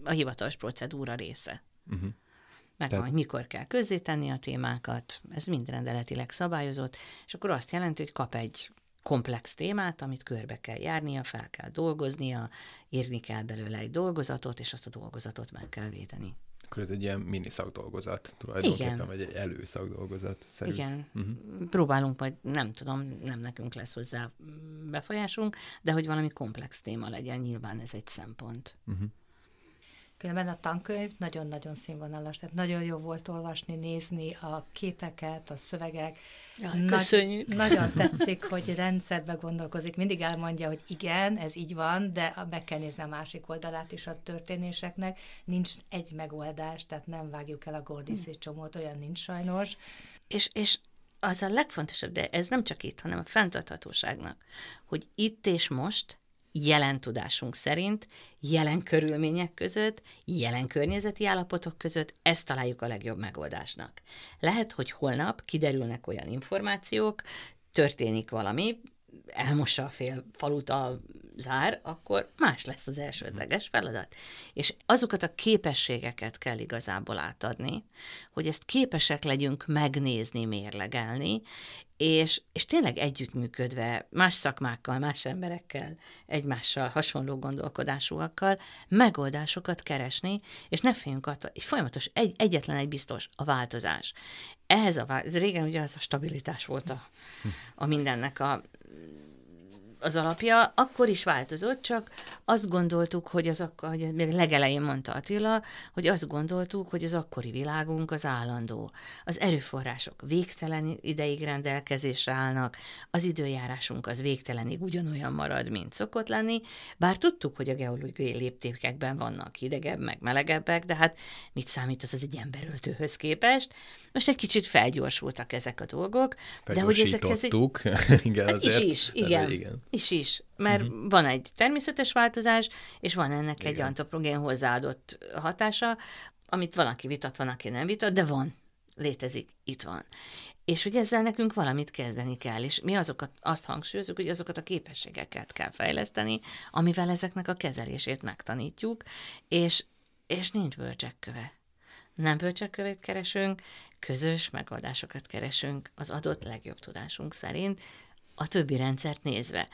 a hivatalos procedúra része. Uh-huh. Meg Tehát- hogy mikor kell közzétenni a témákat, ez mind rendeletileg szabályozott, és akkor azt jelenti, hogy kap egy komplex témát, amit körbe kell járnia, fel kell dolgoznia, írni kell belőle egy dolgozatot, és azt a dolgozatot meg kell védeni. Akkor ez egy ilyen mini szakdolgozat tulajdonképpen, Igen. vagy egy előszakdolgozat szerű. Igen, Uh-huh. próbálunk majd, nem tudom, nem nekünk lesz hozzá befolyásunk, de hogy valami komplex téma legyen, nyilván ez egy szempont. Uh-huh. Különben a tankönyv nagyon-nagyon színvonalas, tehát nagyon jó volt olvasni, nézni a képeket, a szövegek. Jaj, Nagy- köszönjük. Nagyon tetszik, hogy rendszerbe gondolkozik. Mindig elmondja, hogy igen, ez így van, de be kell nézni a másik oldalát is a történéseknek. Nincs egy megoldás, tehát nem vágjuk el a Gordiszi csomót, olyan nincs sajnos. És, és az a legfontosabb, de ez nem csak itt, hanem a fenntarthatóságnak, hogy itt és most jelen tudásunk szerint, jelen körülmények között, jelen környezeti állapotok között ezt találjuk a legjobb megoldásnak. Lehet, hogy holnap kiderülnek olyan információk, történik valami, elmossa a fél falut a zár, akkor más lesz az elsődleges feladat. És azokat a képességeket kell igazából átadni, hogy ezt képesek legyünk megnézni, mérlegelni, és, és tényleg együttműködve más szakmákkal, más emberekkel, egymással hasonló gondolkodásúakkal megoldásokat keresni, és ne féljünk attól, egy folyamatos, egy, egyetlen egy biztos, a változás. Ehhez a ez régen ugye az a stabilitás volt a, a mindennek a, az alapja, akkor is változott, csak azt gondoltuk, hogy az akkor, hogy még legelején mondta Attila, hogy azt gondoltuk, hogy az akkori világunk az állandó. Az erőforrások végtelen ideig rendelkezésre állnak, az időjárásunk az végtelenig ugyanolyan marad, mint szokott lenni, bár tudtuk, hogy a geológiai léptékekben vannak hidegebb, meg melegebbek, de hát mit számít az az egy emberöltőhöz képest? Most egy kicsit felgyorsultak ezek a dolgok, de hogy ezekhez egy, igen, Hát azért. is is, igen. igen. Is is, mert uh-huh. van egy természetes változás, és van ennek Igen. egy antropogén hozzáadott hatása, amit valaki vitat, van, aki nem vitat, de van, létezik, itt van. És hogy ezzel nekünk valamit kezdeni kell, és mi azokat, azt hangsúlyozunk, hogy azokat a képességeket kell fejleszteni, amivel ezeknek a kezelését megtanítjuk, és, és nincs bölcsekköve. Nem bölcsekkövét keresünk, közös megoldásokat keresünk az adott legjobb tudásunk szerint, a többi rendszert nézve.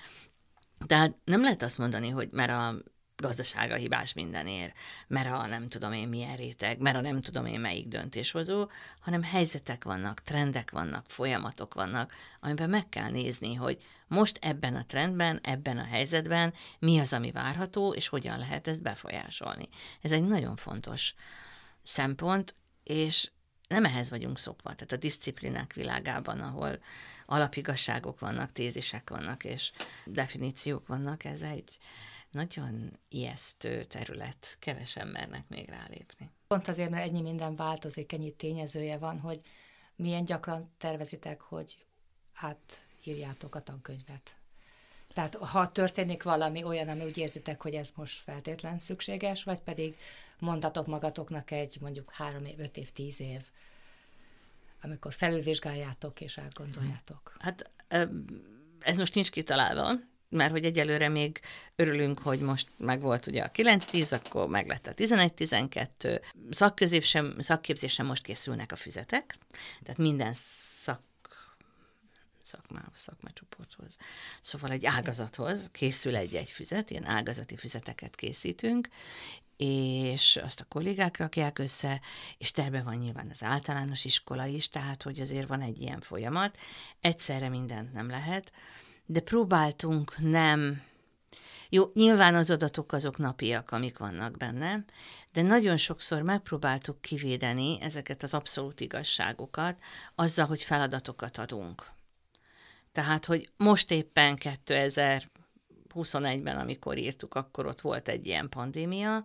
Tehát nem lehet azt mondani, hogy mert a gazdasága hibás mindenért, mert a nem tudom én milyen réteg, mert a nem tudom én melyik döntéshozó, hanem helyzetek vannak, trendek vannak, folyamatok vannak, amiben meg kell nézni, hogy most ebben a trendben, ebben a helyzetben mi az, ami várható, és hogyan lehet ezt befolyásolni. Ez egy nagyon fontos szempont, és nem ehhez vagyunk szokva. Tehát a disziplinák világában, ahol alapigasságok vannak, tézisek vannak, és definíciók vannak, ez egy nagyon ijesztő terület. Kevesen mernek még rálépni. Pont azért, mert ennyi minden változik, ennyi tényezője van, hogy milyen gyakran tervezitek, hogy átírjátok a tankönyvet. Tehát ha történik valami olyan, ami úgy érzitek, hogy ez most feltétlen szükséges, vagy pedig mondhatok magatoknak egy mondjuk három év, öt év, tíz év, amikor felülvizsgáljátok és átgondoljátok. Hát ö, ez most nincs kitalálva, mert hogy egyelőre még örülünk, hogy most megvolt ugye a 9-10, akkor meg lett a 11-12. Szakközépsem, szakképzésen most készülnek a füzetek, tehát minden szak szakmához, szakmacsoporthoz. Szóval egy ágazathoz készül egy-egy füzet, ilyen ágazati füzeteket készítünk, és azt a kollégák rakják össze, és terve van nyilván az általános iskola is, tehát hogy azért van egy ilyen folyamat. Egyszerre mindent nem lehet, de próbáltunk nem... Jó, nyilván az adatok azok napiak, amik vannak benne, de nagyon sokszor megpróbáltuk kivédeni ezeket az abszolút igazságokat azzal, hogy feladatokat adunk. Tehát, hogy most éppen 2021-ben, amikor írtuk, akkor ott volt egy ilyen pandémia,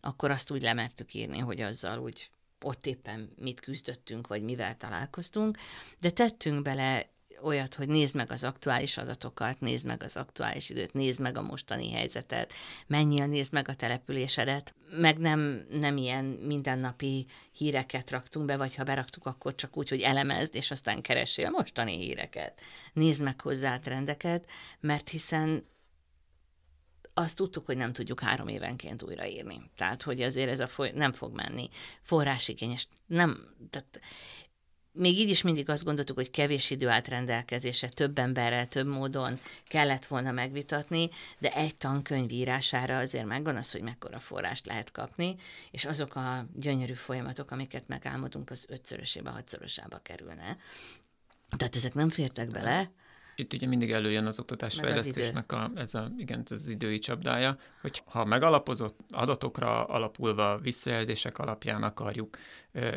akkor azt úgy lemertük írni, hogy azzal úgy ott éppen mit küzdöttünk, vagy mivel találkoztunk, de tettünk bele olyat, hogy nézd meg az aktuális adatokat, nézd meg az aktuális időt, nézd meg a mostani helyzetet, menjél, nézd meg a településedet, meg nem, nem ilyen mindennapi híreket raktunk be, vagy ha beraktuk, akkor csak úgy, hogy elemezd, és aztán keresél mostani híreket. Nézd meg hozzá a trendeket, mert hiszen azt tudtuk, hogy nem tudjuk három évenként újraírni. Tehát, hogy azért ez a foly- nem fog menni. Forrásigényes, nem, tehát még így is mindig azt gondoltuk, hogy kevés idő állt rendelkezésre, több emberrel, több módon kellett volna megvitatni, de egy tankönyv írására azért megvan az, hogy mekkora forrást lehet kapni, és azok a gyönyörű folyamatok, amiket megálmodunk, az ötszörösébe, hatszorosába kerülne. Tehát ezek nem fértek bele, itt ugye mindig előjön az oktatásfejlesztésnek a, ez a, igen, ez az idői csapdája, hogy ha megalapozott adatokra alapulva visszajelzések alapján akarjuk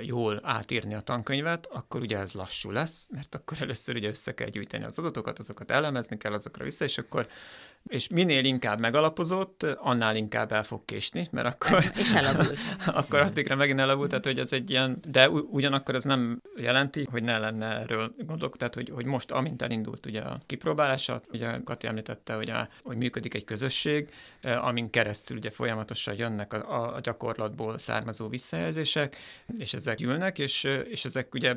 jól átírni a tankönyvet, akkor ugye ez lassú lesz, mert akkor először ugye össze kell gyűjteni az adatokat, azokat elemezni kell azokra vissza, és akkor és minél inkább megalapozott, annál inkább el fog késni, mert akkor, és elavul. akkor addigra megint elavult, tehát hogy ez egy ilyen, de ugyanakkor ez nem jelenti, hogy ne lenne erről gondolok, tehát hogy, hogy most amint elindult ugye a kipróbálása, ugye Kati említette, hogy, a, hogy működik egy közösség, amin keresztül ugye folyamatosan jönnek a, a gyakorlatból származó visszajelzések, és ezek ülnek, és, és ezek ugye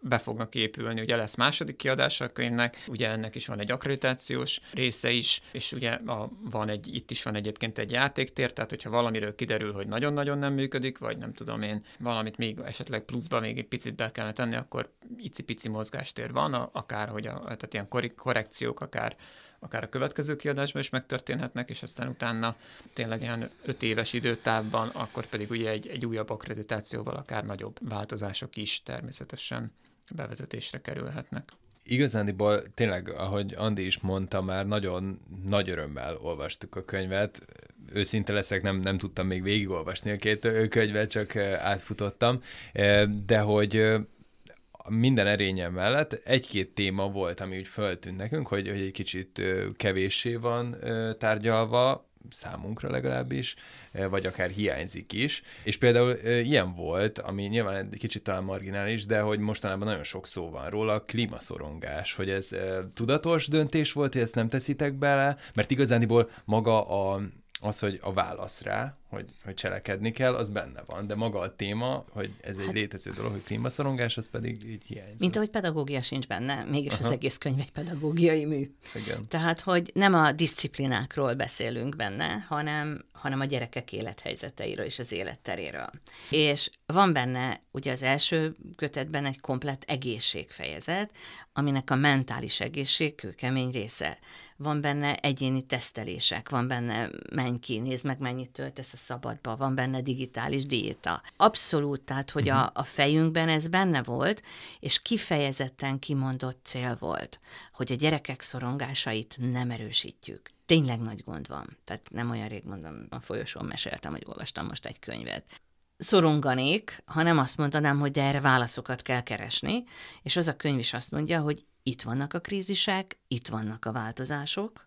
be fognak épülni, ugye lesz második kiadása a könyvnek, ugye ennek is van egy akkreditációs része is, és ugye a, van egy, itt is van egyébként egy játéktér, tehát hogyha valamiről kiderül, hogy nagyon-nagyon nem működik, vagy nem tudom én, valamit még esetleg pluszba még egy picit be kellene tenni, akkor icipici mozgástér van, akár hogy a, tehát ilyen korrekciók, akár akár a következő kiadásban is megtörténhetnek, és aztán utána tényleg ilyen öt éves időtávban, akkor pedig ugye egy, egy újabb akkreditációval akár nagyobb változások is természetesen bevezetésre kerülhetnek. Igazándiból tényleg, ahogy Andi is mondta, már nagyon nagy örömmel olvastuk a könyvet. Őszinte leszek, nem, nem tudtam még végigolvasni a két könyvet, csak átfutottam, de hogy minden erényem mellett egy-két téma volt, ami úgy föltűnt nekünk, hogy, hogy egy kicsit kevéssé van tárgyalva, számunkra legalábbis, vagy akár hiányzik is. És például ilyen volt, ami nyilván egy kicsit talán marginális, de hogy mostanában nagyon sok szó van róla, a klímaszorongás, hogy ez tudatos döntés volt, hogy ezt nem teszitek bele, mert igazániból maga a, az, hogy a válasz rá, hogy, hogy cselekedni kell, az benne van, de maga a téma, hogy ez egy hát, létező dolog, hogy klímaszorongás, az pedig így hiányzik. Mint ahogy pedagógia sincs benne, mégis Aha. az egész könyv egy pedagógiai mű. Igen. Tehát, hogy nem a disziplinákról beszélünk benne, hanem, hanem a gyerekek élethelyzeteiről és az életteréről. És van benne ugye az első kötetben egy komplet egészségfejezet, aminek a mentális egészség kőkemény része van benne egyéni tesztelések, van benne menj ki, nézd meg, mennyit töltesz a szabadba, van benne digitális diéta. Abszolút, tehát, hogy a, a fejünkben ez benne volt, és kifejezetten kimondott cél volt, hogy a gyerekek szorongásait nem erősítjük. Tényleg nagy gond van. Tehát nem olyan rég mondom, a folyosón meséltem, hogy olvastam most egy könyvet szoronganék, ha nem azt mondanám, hogy de erre válaszokat kell keresni, és az a könyv is azt mondja, hogy itt vannak a krízisek, itt vannak a változások,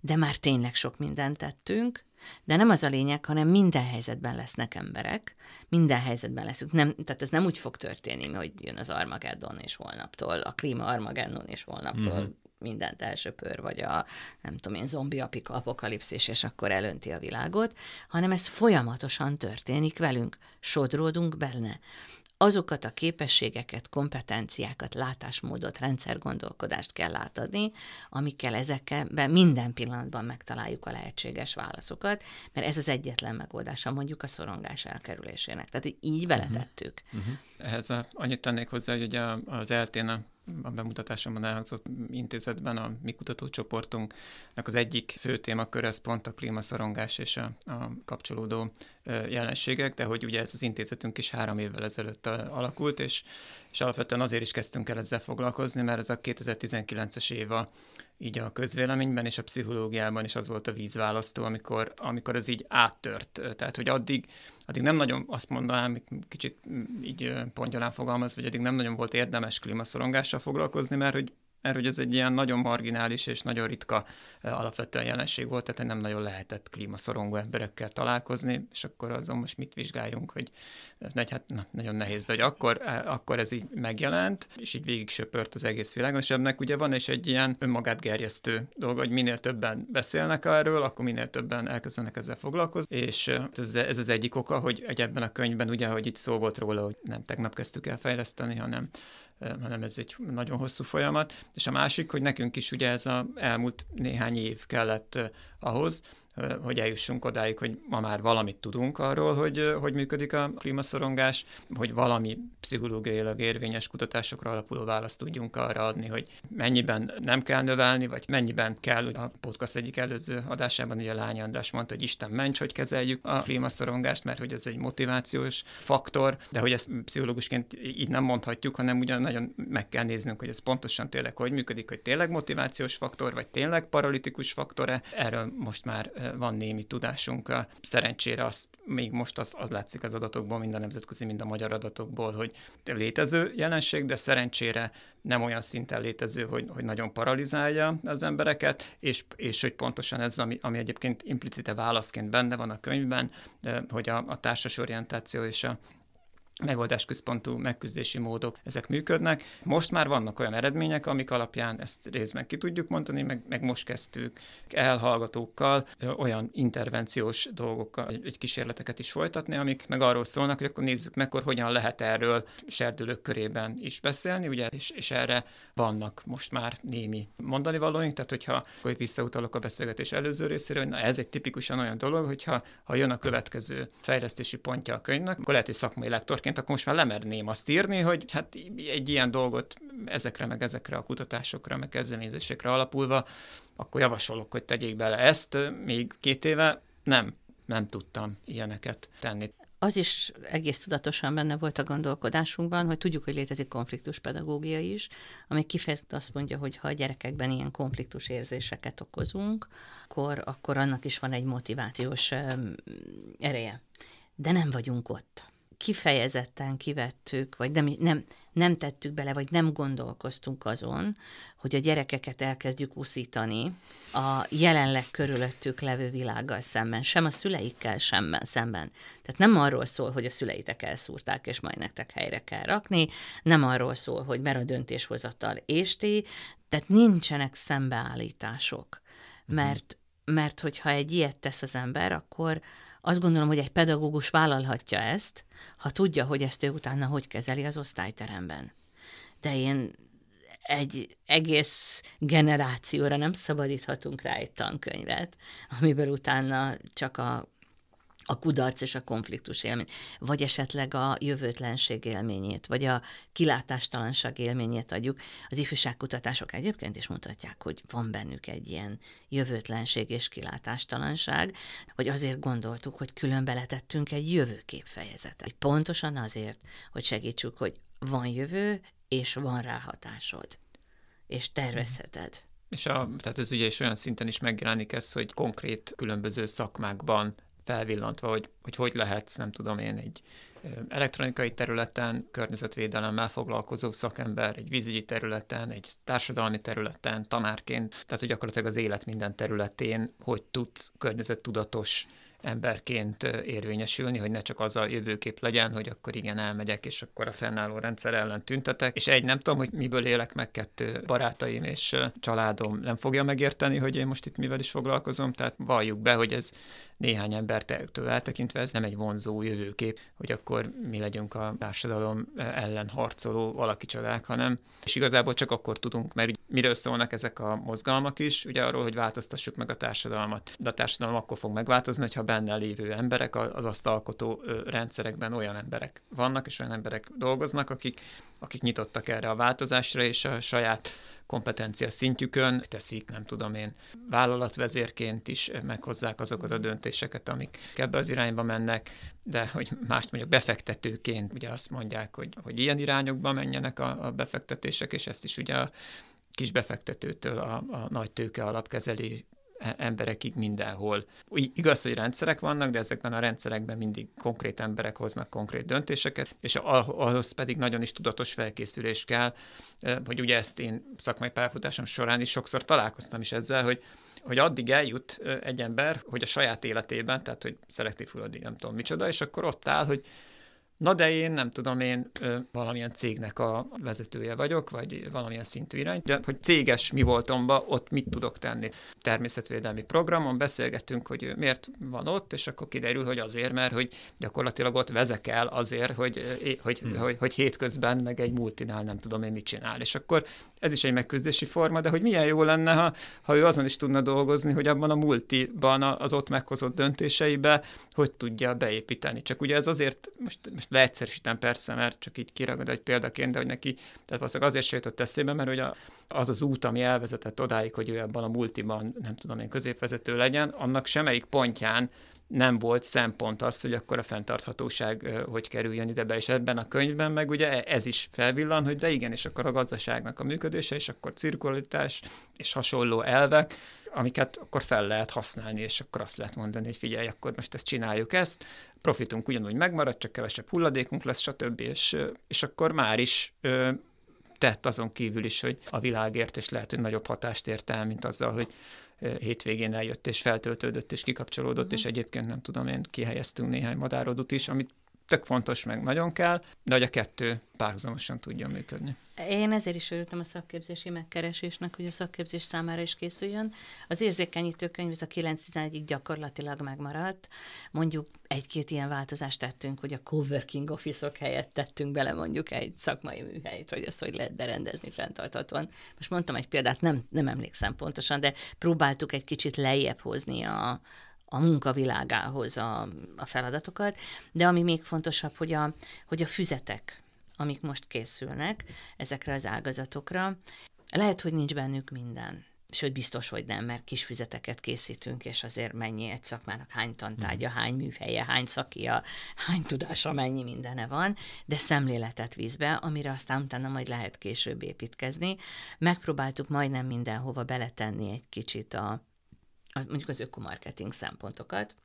de már tényleg sok mindent tettünk, de nem az a lényeg, hanem minden helyzetben lesznek emberek, minden helyzetben leszünk. Nem, tehát ez nem úgy fog történni, hogy jön az Armageddon és holnaptól, a klíma Armageddon és holnaptól mm-hmm. mindent elsöpör, vagy a nem tudom én, zombi apokalipszis, és akkor elönti a világot, hanem ez folyamatosan történik velünk, sodródunk benne azokat a képességeket, kompetenciákat, látásmódot, rendszergondolkodást kell átadni, amikkel ezekben minden pillanatban megtaláljuk a lehetséges válaszokat, mert ez az egyetlen megoldása mondjuk a szorongás elkerülésének. Tehát, hogy így beletettük. Uh-huh. Uh-huh. Ehhez annyit tennék hozzá, hogy ugye az eltén a bemutatásomban elhangzott intézetben a mi kutatócsoportunknak az egyik fő témakör ez pont a klímaszorongás és a, a kapcsolódó jelenségek, de hogy ugye ez az intézetünk is három évvel ezelőtt alakult, és, és alapvetően azért is kezdtünk el ezzel foglalkozni, mert ez a 2019-es év a így a közvéleményben és a pszichológiában is az volt a vízválasztó, amikor, amikor ez így áttört. Tehát, hogy addig, addig nem nagyon azt mondanám, kicsit így pontyolán fogalmaz, hogy addig nem nagyon volt érdemes klímaszorongással foglalkozni, mert hogy mert hogy ez egy ilyen nagyon marginális és nagyon ritka alapvetően jelenség volt, tehát nem nagyon lehetett klímaszorongó emberekkel találkozni, és akkor azon most mit vizsgáljunk, hogy negy, hát na, nagyon nehéz, de hogy akkor, akkor ez így megjelent, és így végig söpört az egész világon, és ennek ugye van is egy ilyen önmagát gerjesztő dolog, hogy minél többen beszélnek erről, akkor minél többen elkezdenek ezzel foglalkozni, és ez, ez az egyik oka, hogy egy ebben a könyvben ugye, hogy itt szó volt róla, hogy nem tegnap kezdtük el fejleszteni, hanem hanem ez egy nagyon hosszú folyamat. És a másik, hogy nekünk is ugye ez az elmúlt néhány év kellett ahhoz, hogy eljussunk odáig, hogy ma már valamit tudunk arról, hogy hogy működik a klímaszorongás, hogy valami pszichológiailag érvényes kutatásokra alapuló választ tudjunk arra adni, hogy mennyiben nem kell növelni, vagy mennyiben kell. A podcast egyik előző adásában ugye Lány András mondta, hogy Isten ments, hogy kezeljük a klímaszorongást, mert hogy ez egy motivációs faktor, de hogy ezt pszichológusként így nem mondhatjuk, hanem ugyan nagyon meg kell néznünk, hogy ez pontosan tényleg hogy működik, hogy tényleg motivációs faktor, vagy tényleg paralitikus faktor-e. Erről most már van némi tudásunk. Szerencsére az, még most az, az látszik az adatokból, mind a nemzetközi, mind a magyar adatokból, hogy létező jelenség, de szerencsére nem olyan szinten létező, hogy, hogy nagyon paralizálja az embereket, és, és hogy pontosan ez, ami, ami egyébként implicite válaszként benne van a könyvben, hogy a, a társas orientáció és a megoldásközpontú megküzdési módok, ezek működnek. Most már vannak olyan eredmények, amik alapján ezt részben ki tudjuk mondani, meg, meg most kezdtük elhallgatókkal olyan intervenciós dolgokkal, egy kísérleteket is folytatni, amik meg arról szólnak, hogy akkor nézzük meg, hogy hogyan lehet erről serdülők körében is beszélni, ugye, és, és erre vannak most már némi mondani valóink, tehát hogyha hogy visszautalok a beszélgetés előző részére, hogy na ez egy tipikusan olyan dolog, hogyha ha jön a következő fejlesztési pontja a könyvnek, akkor lehet, hogy szakmai lektor egyébként akkor most már lemerném azt írni, hogy hát egy ilyen dolgot ezekre meg ezekre a kutatásokra, meg kezdeményezésekre alapulva, akkor javasolok, hogy tegyék bele ezt. Még két éve nem, nem tudtam ilyeneket tenni. Az is egész tudatosan benne volt a gondolkodásunkban, hogy tudjuk, hogy létezik konfliktus pedagógia is, ami kifejezetten azt mondja, hogy ha a gyerekekben ilyen konfliktus érzéseket okozunk, akkor, akkor annak is van egy motivációs ereje. De nem vagyunk ott kifejezetten kivettük, vagy nem, nem, nem tettük bele, vagy nem gondolkoztunk azon, hogy a gyerekeket elkezdjük uszítani a jelenleg körülöttük levő világgal szemben, sem a szüleikkel sem szemben. Tehát nem arról szól, hogy a szüleitek elszúrták, és majd nektek helyre kell rakni, nem arról szól, hogy mer a döntéshozatal és ti, tehát nincsenek szembeállítások. Mhm. Mert, mert hogyha egy ilyet tesz az ember, akkor, azt gondolom, hogy egy pedagógus vállalhatja ezt, ha tudja, hogy ezt ő utána hogy kezeli az osztályteremben. De én egy egész generációra nem szabadíthatunk rá egy tankönyvet, amiből utána csak a a kudarc és a konfliktus élmény, vagy esetleg a jövőtlenség élményét, vagy a kilátástalanság élményét adjuk. Az ifjúságkutatások egyébként is mutatják, hogy van bennük egy ilyen jövőtlenség és kilátástalanság, vagy azért gondoltuk, hogy külön beletettünk egy jövőkép fejezetet. Pontosan azért, hogy segítsük, hogy van jövő, és van rá hatásod, és tervezheted. És a, tehát ez ugye is olyan szinten is megjelenik ez, hogy konkrét különböző szakmákban felvillantva, hogy, hogy hogy lehetsz, nem tudom én, egy elektronikai területen környezetvédelemmel foglalkozó szakember, egy vízügyi területen, egy társadalmi területen, tanárként, tehát hogy gyakorlatilag az élet minden területén hogy tudsz környezettudatos emberként érvényesülni, hogy ne csak az a jövőkép legyen, hogy akkor igen, elmegyek, és akkor a fennálló rendszer ellen tüntetek. És egy, nem tudom, hogy miből élek meg, kettő barátaim és családom nem fogja megérteni, hogy én most itt mivel is foglalkozom, tehát valljuk be, hogy ez néhány embertől eltekintve ez nem egy vonzó jövőkép, hogy akkor mi legyünk a társadalom ellen harcoló valaki csodák, hanem és igazából csak akkor tudunk, mert miről szólnak ezek a mozgalmak is, ugye arról, hogy változtassuk meg a társadalmat. De a társadalom akkor fog megváltozni, hogyha benne lévő emberek, az azt alkotó rendszerekben olyan emberek vannak, és olyan emberek dolgoznak, akik, akik nyitottak erre a változásra, és a saját kompetencia szintjükön teszik, nem tudom én, vállalatvezérként is meghozzák azokat a döntéseket, amik ebbe az irányba mennek, de hogy mást mondjuk befektetőként ugye azt mondják, hogy, hogy ilyen irányokba menjenek a, a befektetések, és ezt is ugye a kis befektetőtől a, a nagy tőke alapkezeli e- emberekig mindenhol. Igaz, hogy rendszerek vannak, de ezekben a rendszerekben mindig konkrét emberek hoznak konkrét döntéseket, és ahhoz pedig nagyon is tudatos felkészülés kell, hogy ugye ezt én szakmai pályafutásom során is sokszor találkoztam is ezzel, hogy hogy addig eljut egy ember, hogy a saját életében, tehát hogy szelektív hulladék, nem tudom micsoda, és akkor ott áll, hogy Na de én nem tudom, én ö, valamilyen cégnek a vezetője vagyok, vagy valamilyen szintű irány, de hogy céges mi voltomba, ott mit tudok tenni. Természetvédelmi programon beszélgettünk, hogy miért van ott, és akkor kiderül, hogy azért, mert hogy gyakorlatilag ott vezek el azért, hogy, hogy, hmm. hogy, hogy hétközben meg egy multinál nem tudom én mit csinál. És akkor ez is egy megküzdési forma, de hogy milyen jó lenne, ha, ha ő azon is tudna dolgozni, hogy abban a multiban az ott meghozott döntéseibe hogy tudja beépíteni. Csak ugye ez azért, most, most leegyszerűsítem persze, mert csak így kiragad egy példaként, de hogy neki, tehát valószínűleg azért se jutott eszébe, mert hogy a, az az út, ami elvezetett odáig, hogy ő ebben a multiban, nem tudom én, középvezető legyen, annak semmelyik pontján nem volt szempont az, hogy akkor a fenntarthatóság hogy kerüljön ide be, és ebben a könyvben meg ugye e, ez is felvillan, hogy de igen, és akkor a gazdaságnak a működése, és akkor cirkulitás, és hasonló elvek, amiket akkor fel lehet használni, és akkor azt lehet mondani, hogy figyelj, akkor most ezt csináljuk ezt, profitunk ugyanúgy megmarad, csak kevesebb hulladékunk lesz, stb. És, és akkor már is tett azon kívül is, hogy a világért, és lehet, hogy nagyobb hatást ért el, mint azzal, hogy hétvégén eljött és feltöltődött és kikapcsolódott, mm. és egyébként nem tudom én, kihelyeztünk néhány madárodot is, amit tök fontos, meg nagyon kell, de hogy a kettő párhuzamosan tudjon működni. Én ezért is örültem a szakképzési megkeresésnek, hogy a szakképzés számára is készüljön. Az érzékenyítő könyv, ez a 9 gyakorlatilag megmaradt. Mondjuk egy-két ilyen változást tettünk, hogy a coworking office-ok helyett tettünk bele mondjuk egy szakmai műhelyt, hogy ezt hogy lehet berendezni fenntarthatóan. Most mondtam egy példát, nem, nem emlékszem pontosan, de próbáltuk egy kicsit lejjebb hozni a, a munkavilágához a, a feladatokat, de ami még fontosabb, hogy a, hogy a füzetek, amik most készülnek ezekre az ágazatokra, lehet, hogy nincs bennük minden. Sőt, biztos, hogy nem, mert kis füzeteket készítünk, és azért mennyi egy szakmának, hány tantárgya, hány műhelye, hány szakia, hány tudása, mennyi mindene van, de szemléletet víz be, amire aztán utána majd lehet később építkezni. Megpróbáltuk majdnem mindenhova beletenni egy kicsit a, mondjuk az ökomarketing szempontokat,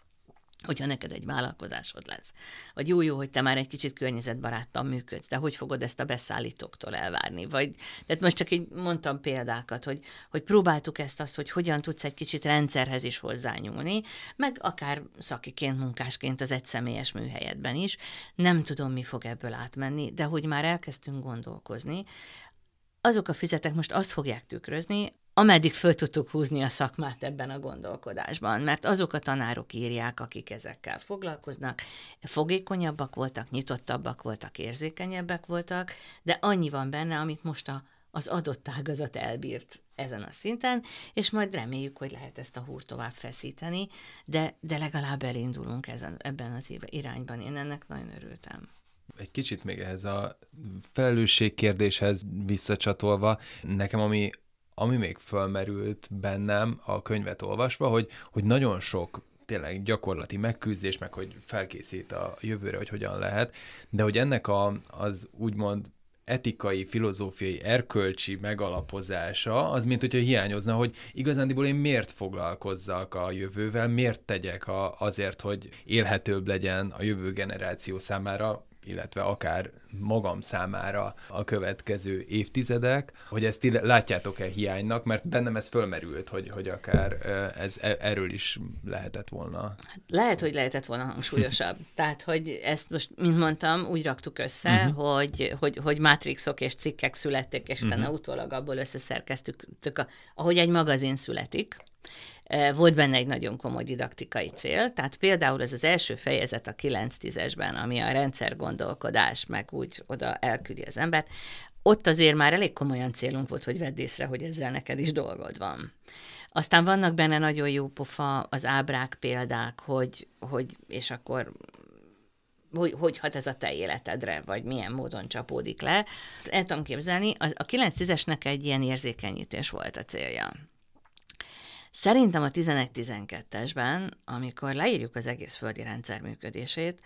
hogyha neked egy vállalkozásod lesz. Vagy jó-jó, hogy te már egy kicsit környezetbaráttan működsz, de hogy fogod ezt a beszállítóktól elvárni? Vagy, tehát most csak így mondtam példákat, hogy, hogy próbáltuk ezt azt, hogy hogyan tudsz egy kicsit rendszerhez is hozzányúlni, meg akár szakiként, munkásként az egyszemélyes műhelyedben is. Nem tudom, mi fog ebből átmenni, de hogy már elkezdtünk gondolkozni, azok a fizetek most azt fogják tükrözni, ameddig föl tudtuk húzni a szakmát ebben a gondolkodásban, mert azok a tanárok írják, akik ezekkel foglalkoznak, fogékonyabbak voltak, nyitottabbak voltak, érzékenyebbek voltak, de annyi van benne, amit most a, az adott ágazat elbírt ezen a szinten, és majd reméljük, hogy lehet ezt a húrt tovább feszíteni, de, de legalább elindulunk ezen, ebben az irányban. Én ennek nagyon örültem egy kicsit még ehhez a felelősség kérdéshez visszacsatolva, nekem ami ami még fölmerült bennem a könyvet olvasva, hogy, hogy nagyon sok tényleg gyakorlati megküzdés, meg hogy felkészít a jövőre, hogy hogyan lehet, de hogy ennek a, az úgymond etikai, filozófiai, erkölcsi megalapozása, az mint hogyha hiányozna, hogy igazándiból én miért foglalkozzak a jövővel, miért tegyek a, azért, hogy élhetőbb legyen a jövő generáció számára, illetve akár magam számára a következő évtizedek, hogy ezt látjátok-e hiánynak, mert bennem ez fölmerült, hogy, hogy akár ez e, erről is lehetett volna. Lehet, hogy lehetett volna hangsúlyosabb. Tehát, hogy ezt most, mint mondtam, úgy raktuk össze, uh-huh. hogy, hogy, hogy mátrixok és cikkek születtek, és utána uh-huh. utólag abból összeszerkeztük, ahogy egy magazin születik, volt benne egy nagyon komoly didaktikai cél, tehát például ez az első fejezet a 9-10-esben, ami a rendszer gondolkodás, meg úgy oda elküldi az embert, ott azért már elég komolyan célunk volt, hogy vedd észre, hogy ezzel neked is dolgod van. Aztán vannak benne nagyon jó pofa az ábrák példák, hogy, hogy és akkor hogy, hogy hat ez a te életedre, vagy milyen módon csapódik le. El tudom képzelni, a, a 9-10-esnek egy ilyen érzékenyítés volt a célja. Szerintem a 11-12-esben, amikor leírjuk az egész földi rendszer működését,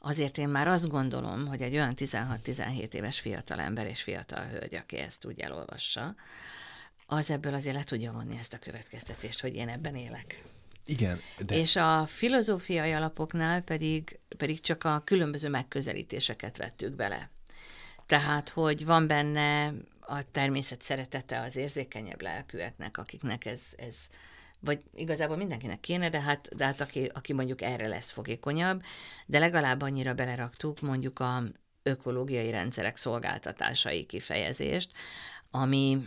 azért én már azt gondolom, hogy egy olyan 16-17 éves fiatal ember és fiatal hölgy, aki ezt úgy elolvassa, az ebből azért le tudja vonni ezt a következtetést, hogy én ebben élek. Igen. De... És a filozófiai alapoknál pedig, pedig csak a különböző megközelítéseket vettük bele. Tehát, hogy van benne a természet szeretete az érzékenyebb lelkűeknek, akiknek ez, ez vagy igazából mindenkinek kéne, de hát, de hát aki, aki mondjuk erre lesz fogékonyabb, de legalább annyira beleraktuk mondjuk a ökológiai rendszerek szolgáltatásai kifejezést, ami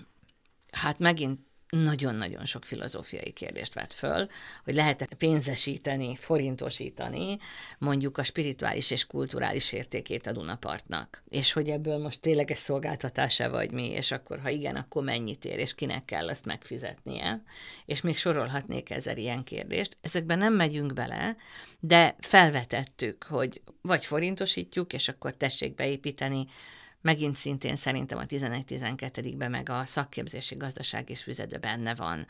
hát megint nagyon-nagyon sok filozófiai kérdést vett föl, hogy lehet-e pénzesíteni, forintosítani mondjuk a spirituális és kulturális értékét a Dunapartnak. És hogy ebből most tényleg ez szolgáltatása vagy mi, és akkor ha igen, akkor mennyit ér, és kinek kell azt megfizetnie. És még sorolhatnék ezer ilyen kérdést. Ezekben nem megyünk bele, de felvetettük, hogy vagy forintosítjuk, és akkor tessék beépíteni megint szintén szerintem a 11-12-ben meg a szakképzési gazdaság és füzetbe benne van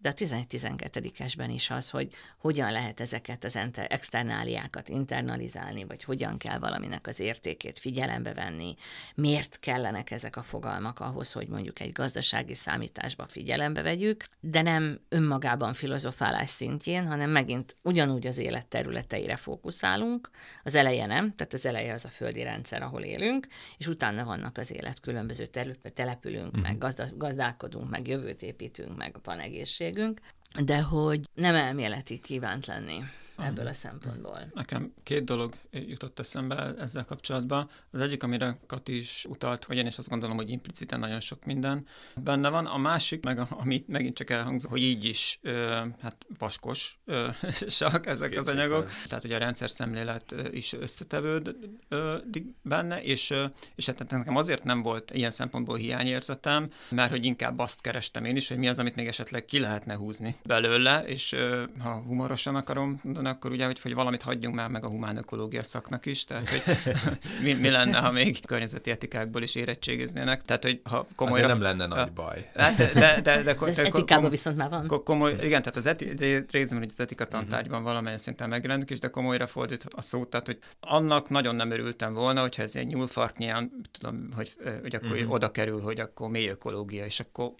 de a 11-12-esben is az, hogy hogyan lehet ezeket az externáliákat internalizálni, vagy hogyan kell valaminek az értékét figyelembe venni, miért kellenek ezek a fogalmak ahhoz, hogy mondjuk egy gazdasági számításba figyelembe vegyük, de nem önmagában filozofálás szintjén, hanem megint ugyanúgy az élet területeire fókuszálunk. Az eleje nem, tehát az eleje az a földi rendszer, ahol élünk, és utána vannak az élet különböző területek, települünk, uh-huh. meg gazda, gazdálkodunk, meg jövőt építünk, meg van egészség szükségünk, de hogy nem elméleti kívánt lenni ebből a szempontból. Nekem két dolog jutott eszembe ezzel kapcsolatban. Az egyik, amire Kati is utalt, hogy én is azt gondolom, hogy impliciten nagyon sok minden benne van. A másik, meg amit megint csak elhangzott, hogy így is ö, hát vaskos ö, sak ezek az anyagok. Tehát ugye a rendszer szemlélet is összetevődik benne, és, és hát nekem azért nem volt ilyen szempontból hiányérzetem, mert hogy inkább azt kerestem én is, hogy mi az, amit még esetleg ki lehetne húzni belőle, és ha humorosan akarom akkor ugye, hogy, hogy valamit hagyjunk már meg a humán ökológia szaknak is, tehát hogy mi, mi lenne, ha még környezeti etikákból is érettségiznének, tehát hogy ha komolyra... Azért nem lenne nagy baj. Hát, de, de, de, de, de, de etikában viszont már van. Komoly, igen, tehát az eti, részben, hogy az etika tantárgyban uh-huh. valamilyen szinten megjelenik is, de komolyra fordít a szót, tehát hogy annak nagyon nem örültem volna, hogyha ez egy nyúlfarknyán, tudom, hogy, hogy akkor uh-huh. oda kerül, hogy akkor mély ökológia, és akkor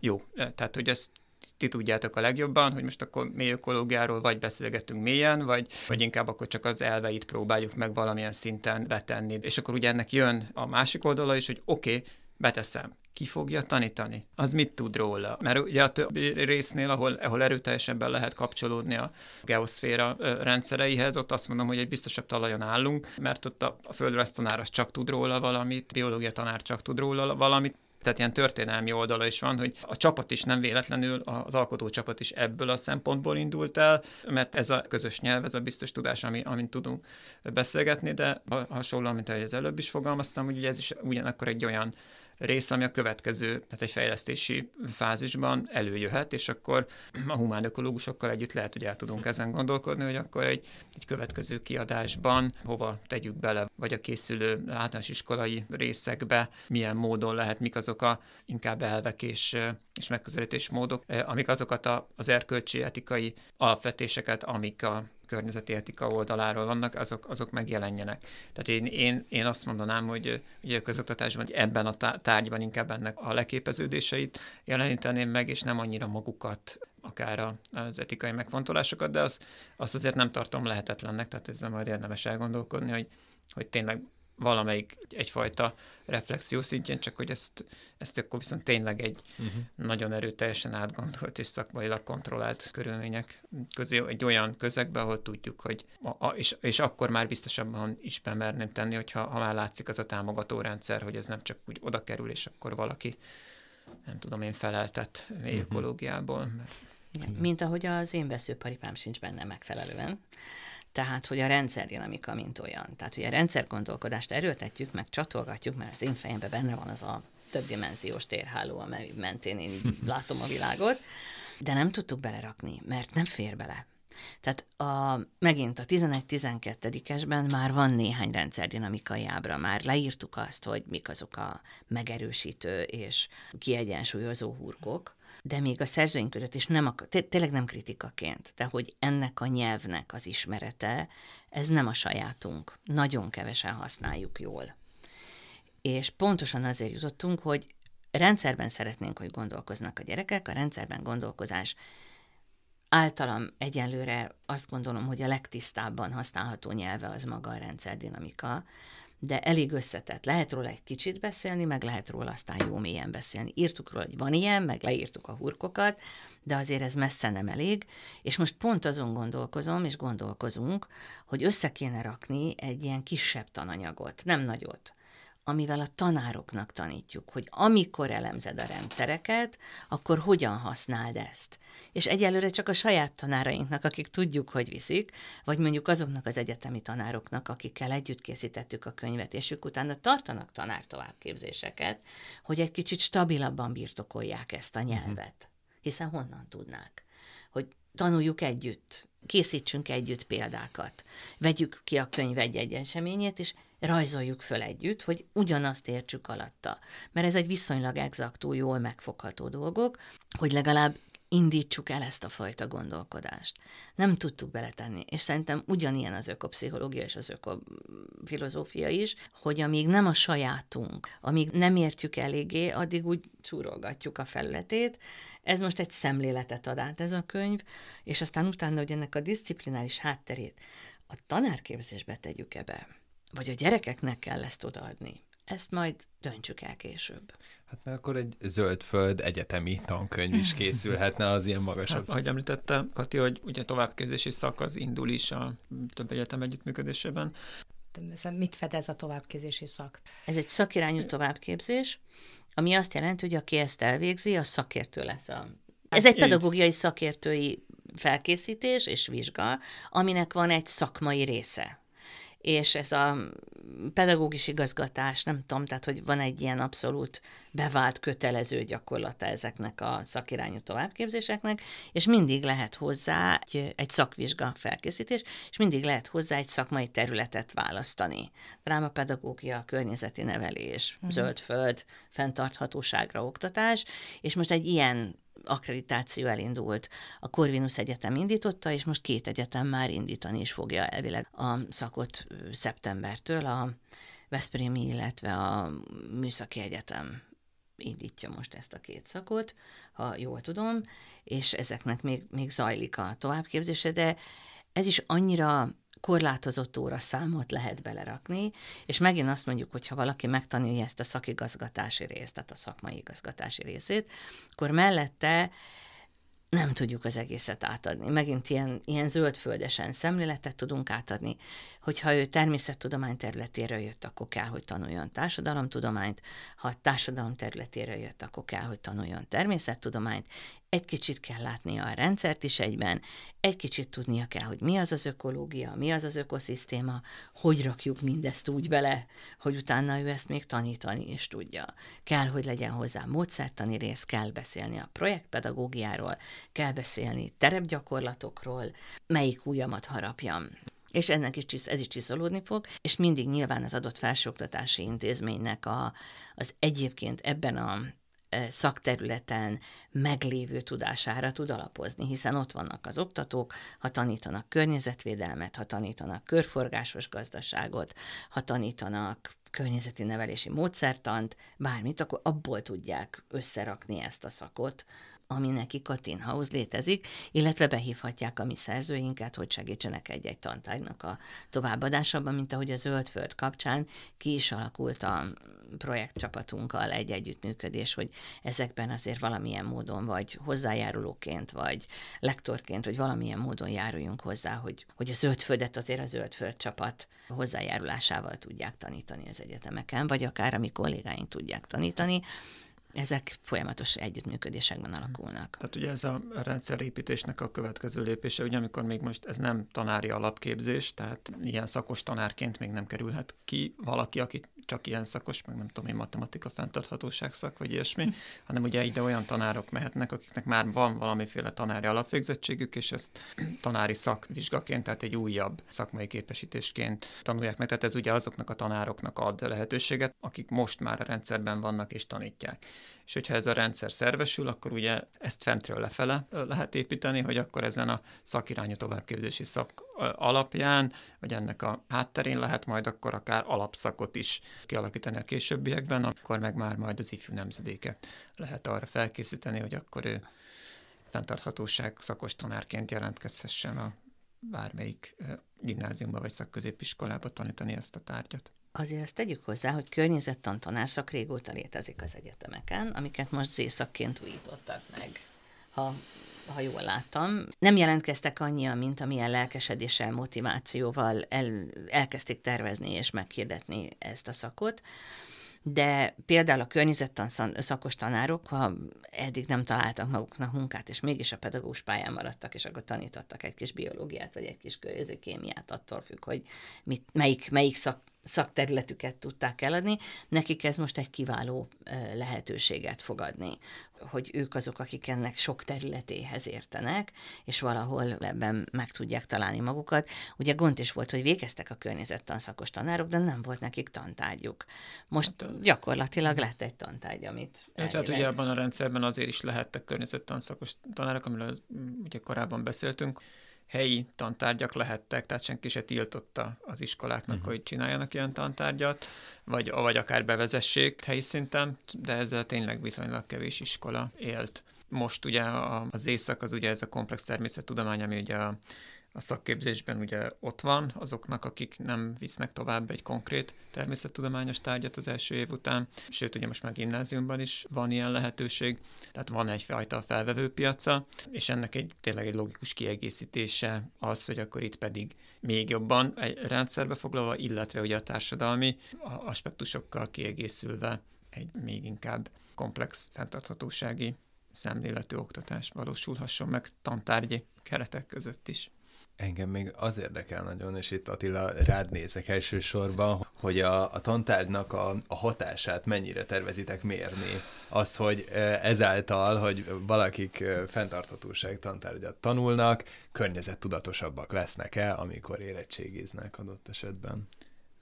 jó. Tehát, hogy ezt ti tudjátok a legjobban, hogy most akkor mély ökológiáról vagy beszélgetünk mélyen, vagy, vagy inkább akkor csak az elveit próbáljuk meg valamilyen szinten betenni. És akkor ugye ennek jön a másik oldala is, hogy oké, okay, beteszem. Ki fogja tanítani? Az mit tud róla? Mert ugye a többi résznél, ahol, ahol erőteljesebben lehet kapcsolódni a geoszféra rendszereihez, ott azt mondom, hogy egy biztosabb talajon állunk, mert ott a, a földrajz az csak tud róla valamit, biológia tanár csak tud róla valamit, tehát ilyen történelmi oldala is van, hogy a csapat is nem véletlenül, az alkotó csapat is ebből a szempontból indult el, mert ez a közös nyelv, ez a biztos tudás, ami, amint tudunk beszélgetni, de hasonlóan, mint ahogy az előbb is fogalmaztam, hogy ez is ugyanakkor egy olyan rész, ami a következő, tehát egy fejlesztési fázisban előjöhet, és akkor a humán ökológusokkal együtt lehet, hogy el tudunk ezen gondolkodni, hogy akkor egy, egy következő kiadásban hova tegyük bele, vagy a készülő általános iskolai részekbe, milyen módon lehet, mik azok a inkább elvek és, és megközelítés módok, amik azokat a, az erkölcsi etikai alapvetéseket, amik a környezeti etika oldaláról vannak, azok, azok megjelenjenek. Tehát én, én, én azt mondanám, hogy ugye a közoktatásban ebben a tárgyban inkább ennek a leképeződéseit jeleníteném meg, és nem annyira magukat akár az etikai megfontolásokat, de azt, azt azért nem tartom lehetetlennek, tehát ezzel majd érdemes elgondolkodni, hogy, hogy tényleg valamelyik egyfajta reflexió szintjén, csak hogy ezt, ezt akkor viszont tényleg egy uh-huh. nagyon erőteljesen átgondolt és szakmailag kontrollált körülmények közé, egy olyan közegbe, ahol tudjuk, hogy a, a, és, és akkor már biztosabban is bemerném tenni, hogyha ha már látszik az a támogató rendszer, hogy ez nem csak úgy oda kerül, és akkor valaki nem tudom én feleltet mély uh-huh. ökológiából. Mert... Mint ahogy az én veszőparipám sincs benne megfelelően. Tehát, hogy a rendszerdinamika mint olyan. Tehát, hogy a rendszergondolkodást erőltetjük, meg csatolgatjuk, mert az én fejemben benne van az a többdimenziós térháló, amely mentén én így látom a világot, de nem tudtuk belerakni, mert nem fér bele. Tehát a, megint a 11-12-esben már van néhány rendszerdinamikai ábra, már leírtuk azt, hogy mik azok a megerősítő és kiegyensúlyozó hurkok, de még a szerzőink között is nem, akar, tényleg nem kritikaként, de hogy ennek a nyelvnek az ismerete, ez nem a sajátunk. Nagyon kevesen használjuk jól. És pontosan azért jutottunk, hogy rendszerben szeretnénk, hogy gondolkoznak a gyerekek, a rendszerben gondolkozás általam egyenlőre azt gondolom, hogy a legtisztábban használható nyelve az maga a rendszerdinamika, de elég összetett. Lehet róla egy kicsit beszélni, meg lehet róla aztán jó mélyen beszélni. Írtuk róla, hogy van ilyen, meg leírtuk a hurkokat, de azért ez messze nem elég, és most pont azon gondolkozom, és gondolkozunk, hogy össze kéne rakni egy ilyen kisebb tananyagot, nem nagyot, amivel a tanároknak tanítjuk, hogy amikor elemzed a rendszereket, akkor hogyan használd ezt. És egyelőre csak a saját tanárainknak, akik tudjuk, hogy viszik, vagy mondjuk azoknak az egyetemi tanároknak, akikkel együtt készítettük a könyvet, és ők utána tartanak tanár továbbképzéseket, hogy egy kicsit stabilabban birtokolják ezt a mhm. nyelvet. Hiszen honnan tudnák? Hogy tanuljuk együtt, készítsünk együtt példákat, vegyük ki a könyv egy-egy eseményét, és rajzoljuk föl együtt, hogy ugyanazt értsük alatta. Mert ez egy viszonylag exaktú, jól megfogható dolgok, hogy legalább indítsuk el ezt a fajta gondolkodást. Nem tudtuk beletenni, és szerintem ugyanilyen az ökopszichológia és az ökofilozófia is, hogy amíg nem a sajátunk, amíg nem értjük eléggé, addig úgy csúrolgatjuk a felületét. Ez most egy szemléletet ad át ez a könyv, és aztán utána, hogy ennek a disziplinális hátterét a tanárképzésbe tegyük ebbe vagy a gyerekeknek kell ezt odaadni. Ezt majd döntsük el később. Hát mert akkor egy zöldföld egyetemi tankönyv is készülhetne az ilyen magasabb. Hát, ahogy említette Kati, hogy ugye továbbképzési szakasz indul is a több egyetem együttműködésében. Mit fed ez a továbbképzési szak? Ez egy szakirányú továbbképzés, ami azt jelenti, hogy aki ezt elvégzi, a szakértő lesz. A... Ez egy pedagógiai szakértői felkészítés és vizsga, aminek van egy szakmai része és ez a pedagógus igazgatás, nem tudom, tehát hogy van egy ilyen abszolút bevált kötelező gyakorlata ezeknek a szakirányú továbbképzéseknek, és mindig lehet hozzá egy, egy szakvizsga felkészítés, és mindig lehet hozzá egy szakmai területet választani. Drámapedagógia, környezeti nevelés, uh-huh. zöldföld, fenntarthatóságra oktatás, és most egy ilyen akkreditáció elindult. A Corvinus Egyetem indította, és most két egyetem már indítani is fogja elvileg a szakot szeptembertől, a Veszprémi, illetve a Műszaki Egyetem indítja most ezt a két szakot, ha jól tudom, és ezeknek még, még zajlik a továbbképzése, de ez is annyira korlátozott óra számot lehet belerakni, és megint azt mondjuk, hogy ha valaki megtanulja ezt a szakigazgatási részt, tehát a szakmai igazgatási részét, akkor mellette nem tudjuk az egészet átadni. Megint ilyen, ilyen zöldföldesen szemléletet tudunk átadni, hogyha ő természettudomány területére jött, akkor kell, hogy tanuljon társadalomtudományt, ha társadalom területére jött, akkor kell, hogy tanuljon természettudományt, egy kicsit kell látnia a rendszert is egyben, egy kicsit tudnia kell, hogy mi az az ökológia, mi az az ökoszisztéma, hogy rakjuk mindezt úgy bele, hogy utána ő ezt még tanítani is tudja. Kell, hogy legyen hozzá módszertani rész, kell beszélni a projektpedagógiáról, kell beszélni terepgyakorlatokról, melyik ujjamat harapjam és ennek is ez is csiszolódni fog, és mindig nyilván az adott felsőoktatási intézménynek a, az egyébként ebben a szakterületen meglévő tudására tud alapozni, hiszen ott vannak az oktatók, ha tanítanak környezetvédelmet, ha tanítanak körforgásos gazdaságot, ha tanítanak környezeti nevelési módszertant, bármit, akkor abból tudják összerakni ezt a szakot, ami nekik a Tin House létezik, illetve behívhatják a mi szerzőinket, hogy segítsenek egy-egy tantárgynak a továbbadásában, mint ahogy a Zöldföld kapcsán ki is alakult a projektcsapatunkkal egy együttműködés, hogy ezekben azért valamilyen módon, vagy hozzájárulóként, vagy lektorként, vagy valamilyen módon járuljunk hozzá, hogy, hogy a Zöldföldet azért a Zöldföld csapat hozzájárulásával tudják tanítani az egyetemeken, vagy akár a mi kollégáink tudják tanítani, ezek folyamatos együttműködésekben alakulnak. Tehát ugye ez a rendszerépítésnek a következő lépése, ugye amikor még most ez nem tanári alapképzés, tehát ilyen szakos tanárként még nem kerülhet ki valaki, aki csak ilyen szakos, meg nem tudom én, matematika fenntarthatóság szak, vagy ilyesmi, hanem ugye ide olyan tanárok mehetnek, akiknek már van valamiféle tanári alapvégzettségük, és ezt tanári szakvizsgaként, tehát egy újabb szakmai képesítésként tanulják meg. Tehát ez ugye azoknak a tanároknak ad lehetőséget, akik most már a rendszerben vannak és tanítják. És hogyha ez a rendszer szervesül, akkor ugye ezt fentről lefele lehet építeni, hogy akkor ezen a szakirányú továbbképzési szak alapján, vagy ennek a hátterén lehet majd akkor akár alapszakot is kialakítani a későbbiekben, akkor meg már majd az ifjú nemzedéket lehet arra felkészíteni, hogy akkor ő fenntarthatóság szakos tanárként jelentkezhessen a bármelyik gimnáziumba vagy szakközépiskolába tanítani ezt a tárgyat. Azért ezt tegyük hozzá, hogy környezettan tanárszak régóta létezik az egyetemeken, amiket most zészakként újítottak meg, ha, ha jól láttam. Nem jelentkeztek annyian, mint amilyen lelkesedéssel, motivációval el, elkezdték tervezni és meghirdetni ezt a szakot de például a környezettan szakos tanárok, ha eddig nem találtak maguknak munkát, és mégis a pedagógus pályán maradtak, és akkor tanítottak egy kis biológiát, vagy egy kis kémiát, attól függ, hogy mit, melyik, melyik szak, szakterületüket tudták eladni, nekik ez most egy kiváló lehetőséget fogadni, hogy ők azok, akik ennek sok területéhez értenek, és valahol ebben meg tudják találni magukat. Ugye gond is volt, hogy végeztek a környezettanszakos tanárok, de nem volt nekik tantárgyuk. Most hát, gyakorlatilag lett egy tantárgy, amit Tehát ugye abban a rendszerben azért is lehettek környezettanszakos tanárok, amiről ugye korábban beszéltünk, helyi tantárgyak lehettek, tehát senki se tiltotta az iskoláknak, uh-huh. hogy csináljanak ilyen tantárgyat, vagy, vagy akár bevezessék helyi szinten, de ezzel tényleg viszonylag kevés iskola élt. Most ugye az éjszak az ugye ez a komplex természettudomány, ami ugye a a szakképzésben ugye ott van azoknak, akik nem visznek tovább egy konkrét természettudományos tárgyat az első év után, sőt ugye most már gimnáziumban is van ilyen lehetőség, tehát van egyfajta felvevőpiaca, és ennek egy tényleg egy logikus kiegészítése az, hogy akkor itt pedig még jobban egy rendszerbe foglalva, illetve ugye a társadalmi aspektusokkal kiegészülve egy még inkább komplex fenntarthatósági szemléletű oktatás valósulhasson meg tantárgyi keretek között is. Engem még az érdekel nagyon, és itt Attila rád nézek elsősorban, hogy a, a tantárgynak a, a hatását mennyire tervezitek mérni. Az, hogy ezáltal, hogy valakik fenntarthatóság tantárgyat tanulnak, környezettudatosabbak lesznek-e, amikor érettségiznek adott esetben?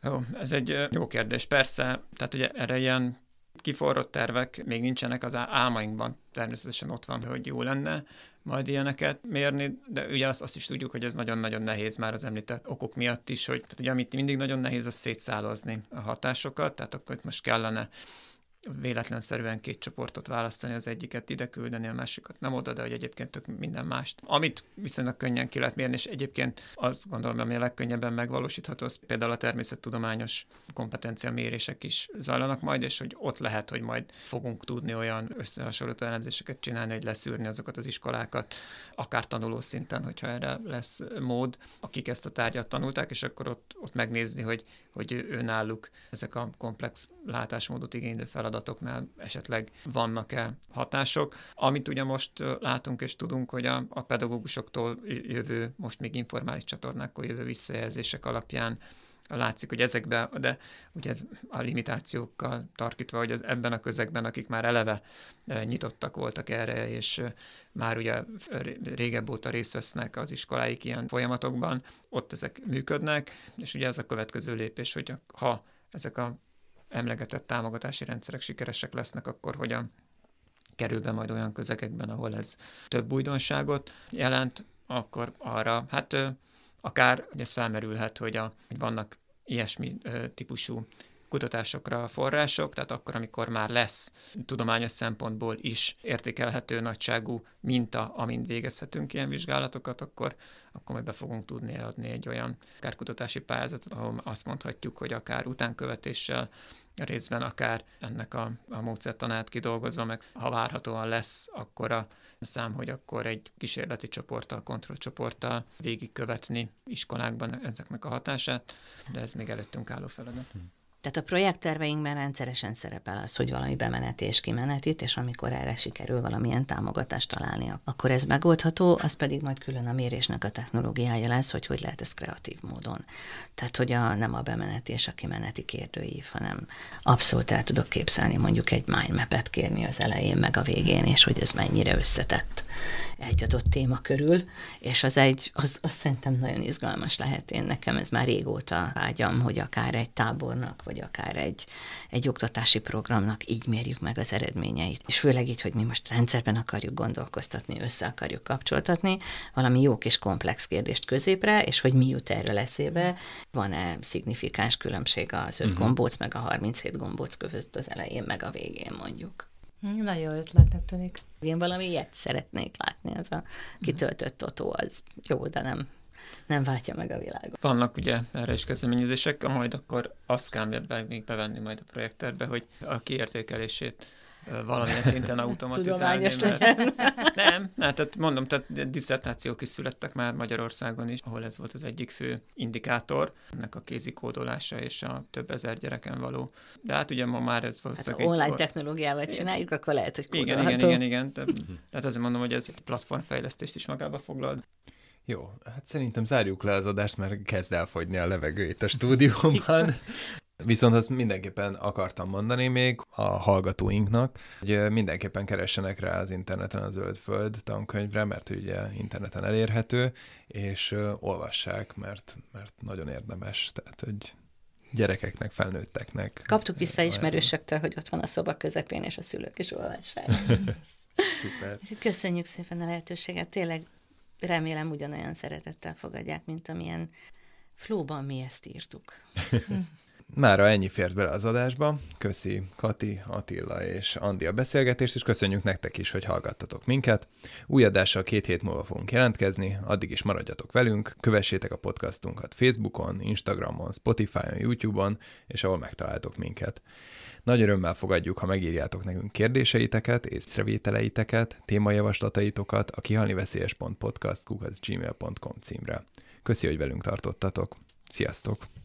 Jó, ez egy jó kérdés. Persze, tehát ugye erre ilyen kiforrott tervek még nincsenek az álmainkban, természetesen ott van, hogy jó lenne, majd ilyeneket mérni, de ugye azt, azt is tudjuk, hogy ez nagyon-nagyon nehéz már az említett okok miatt is, hogy tehát ugye amit mindig nagyon nehéz, az szétszálozni a hatásokat, tehát akkor itt most kellene véletlenszerűen két csoportot választani, az egyiket ide küldeni, a másikat nem oda, de hogy egyébként tök minden mást. Amit viszonylag könnyen ki lehet mérni, és egyébként azt gondolom, ami a legkönnyebben megvalósítható, az például a természettudományos kompetencia mérések is zajlanak majd, és hogy ott lehet, hogy majd fogunk tudni olyan összehasonlító elemzéseket csinálni, hogy leszűrni azokat az iskolákat, akár tanuló szinten, hogyha erre lesz mód, akik ezt a tárgyat tanulták, és akkor ott, ott megnézni, hogy, hogy önálluk ezek a komplex látásmódot igénylő feladatoknál esetleg vannak-e hatások. Amit ugye most látunk és tudunk, hogy a, a pedagógusoktól jövő, most még informális csatornákkal jövő visszajelzések alapján látszik, hogy ezekben, de ugye ez a limitációkkal tarkítva, hogy az ebben a közegben, akik már eleve nyitottak voltak erre, és már ugye régebb óta részt vesznek az iskoláik ilyen folyamatokban, ott ezek működnek, és ugye ez a következő lépés, hogy ha ezek a emlegetett támogatási rendszerek sikeresek lesznek, akkor hogyan kerül be majd olyan közegekben, ahol ez több újdonságot jelent, akkor arra, hát akár hogy ez felmerülhet, hogy, a, hogy vannak ilyesmi típusú kutatásokra források, tehát akkor, amikor már lesz tudományos szempontból is értékelhető nagyságú minta, amint végezhetünk ilyen vizsgálatokat, akkor, akkor majd be fogunk tudni adni egy olyan akár kutatási pályázatot, ahol azt mondhatjuk, hogy akár utánkövetéssel, részben akár ennek a, a módszertanát kidolgozva, meg ha várhatóan lesz, akkor a szám, hogy akkor egy kísérleti csoporttal, kontrollcsoporttal végigkövetni iskolákban ezeknek a hatását, de ez még előttünk álló feladat. Tehát a projektterveinkben rendszeresen szerepel az, hogy valami bemeneti és kimenetit, és amikor erre sikerül valamilyen támogatást találni, akkor ez megoldható, az pedig majd külön a mérésnek a technológiája lesz, hogy hogy lehet ezt kreatív módon. Tehát, hogy a, nem a bemeneti és a kimeneti kérdőív, hanem abszolút el tudok képzelni mondjuk egy mindmap-et kérni az elején meg a végén, és hogy ez mennyire összetett egy adott téma körül, és az egy, az, az szerintem nagyon izgalmas lehet. Én nekem ez már régóta vágyam, hogy akár egy tábornak, vagy akár egy, egy oktatási programnak így mérjük meg az eredményeit. És főleg így, hogy mi most rendszerben akarjuk gondolkoztatni, össze akarjuk kapcsoltatni, valami jó kis komplex kérdést középre, és hogy mi jut erről eszébe, van-e szignifikáns különbség az öt uh-huh. gombóc meg a 37 gombóc között az elején meg a végén mondjuk. Hm, nagyon jó ötletnek tűnik. Én valami ilyet szeretnék látni, az a kitöltött totó, az jó, de nem, nem váltja meg a világot. Vannak ugye erre is kezdeményezések, majd akkor azt kell még bevenni majd a projekterbe, hogy a kiértékelését valamilyen szinten automatizálni. mert... Nem, nem, tehát mondom, tehát diszertációk is születtek már Magyarországon is, ahol ez volt az egyik fő indikátor, ennek a kézikódolása és a több ezer gyereken való. De hát ugye ma már ez valószínűleg... Hát, ha online technológiával csináljuk, akkor lehet, hogy kódolható. Igen, igen, igen, igen. Tehát, tehát azért mondom, hogy ez platformfejlesztést is magába foglal. Jó, hát szerintem zárjuk le az adást, mert kezd elfogyni a levegő itt a stúdióban. Viszont azt mindenképpen akartam mondani még a hallgatóinknak, hogy mindenképpen keressenek rá az interneten a Zöldföld tankönyvre, mert ugye interneten elérhető, és olvassák, mert, mert nagyon érdemes. Tehát, hogy gyerekeknek, felnőtteknek. Kaptuk vissza ismerősöktől, hogy ott van a szoba közepén, és a szülők is olvassák. Köszönjük szépen a lehetőséget, tényleg remélem ugyanolyan szeretettel fogadják, mint amilyen flóban mi ezt írtuk. Mára ennyi fért bele az adásba. Köszi Kati, Attila és Andi a beszélgetést, és köszönjük nektek is, hogy hallgattatok minket. Új adással két hét múlva fogunk jelentkezni, addig is maradjatok velünk, kövessétek a podcastunkat Facebookon, Instagramon, Spotify-on, YouTube-on, és ahol megtaláltok minket. Nagy örömmel fogadjuk, ha megírjátok nekünk kérdéseiteket, észrevételeiteket, témajavaslataitokat a kihalniveszélyes.podcast.gmail.com címre. Köszi, hogy velünk tartottatok. Sziasztok!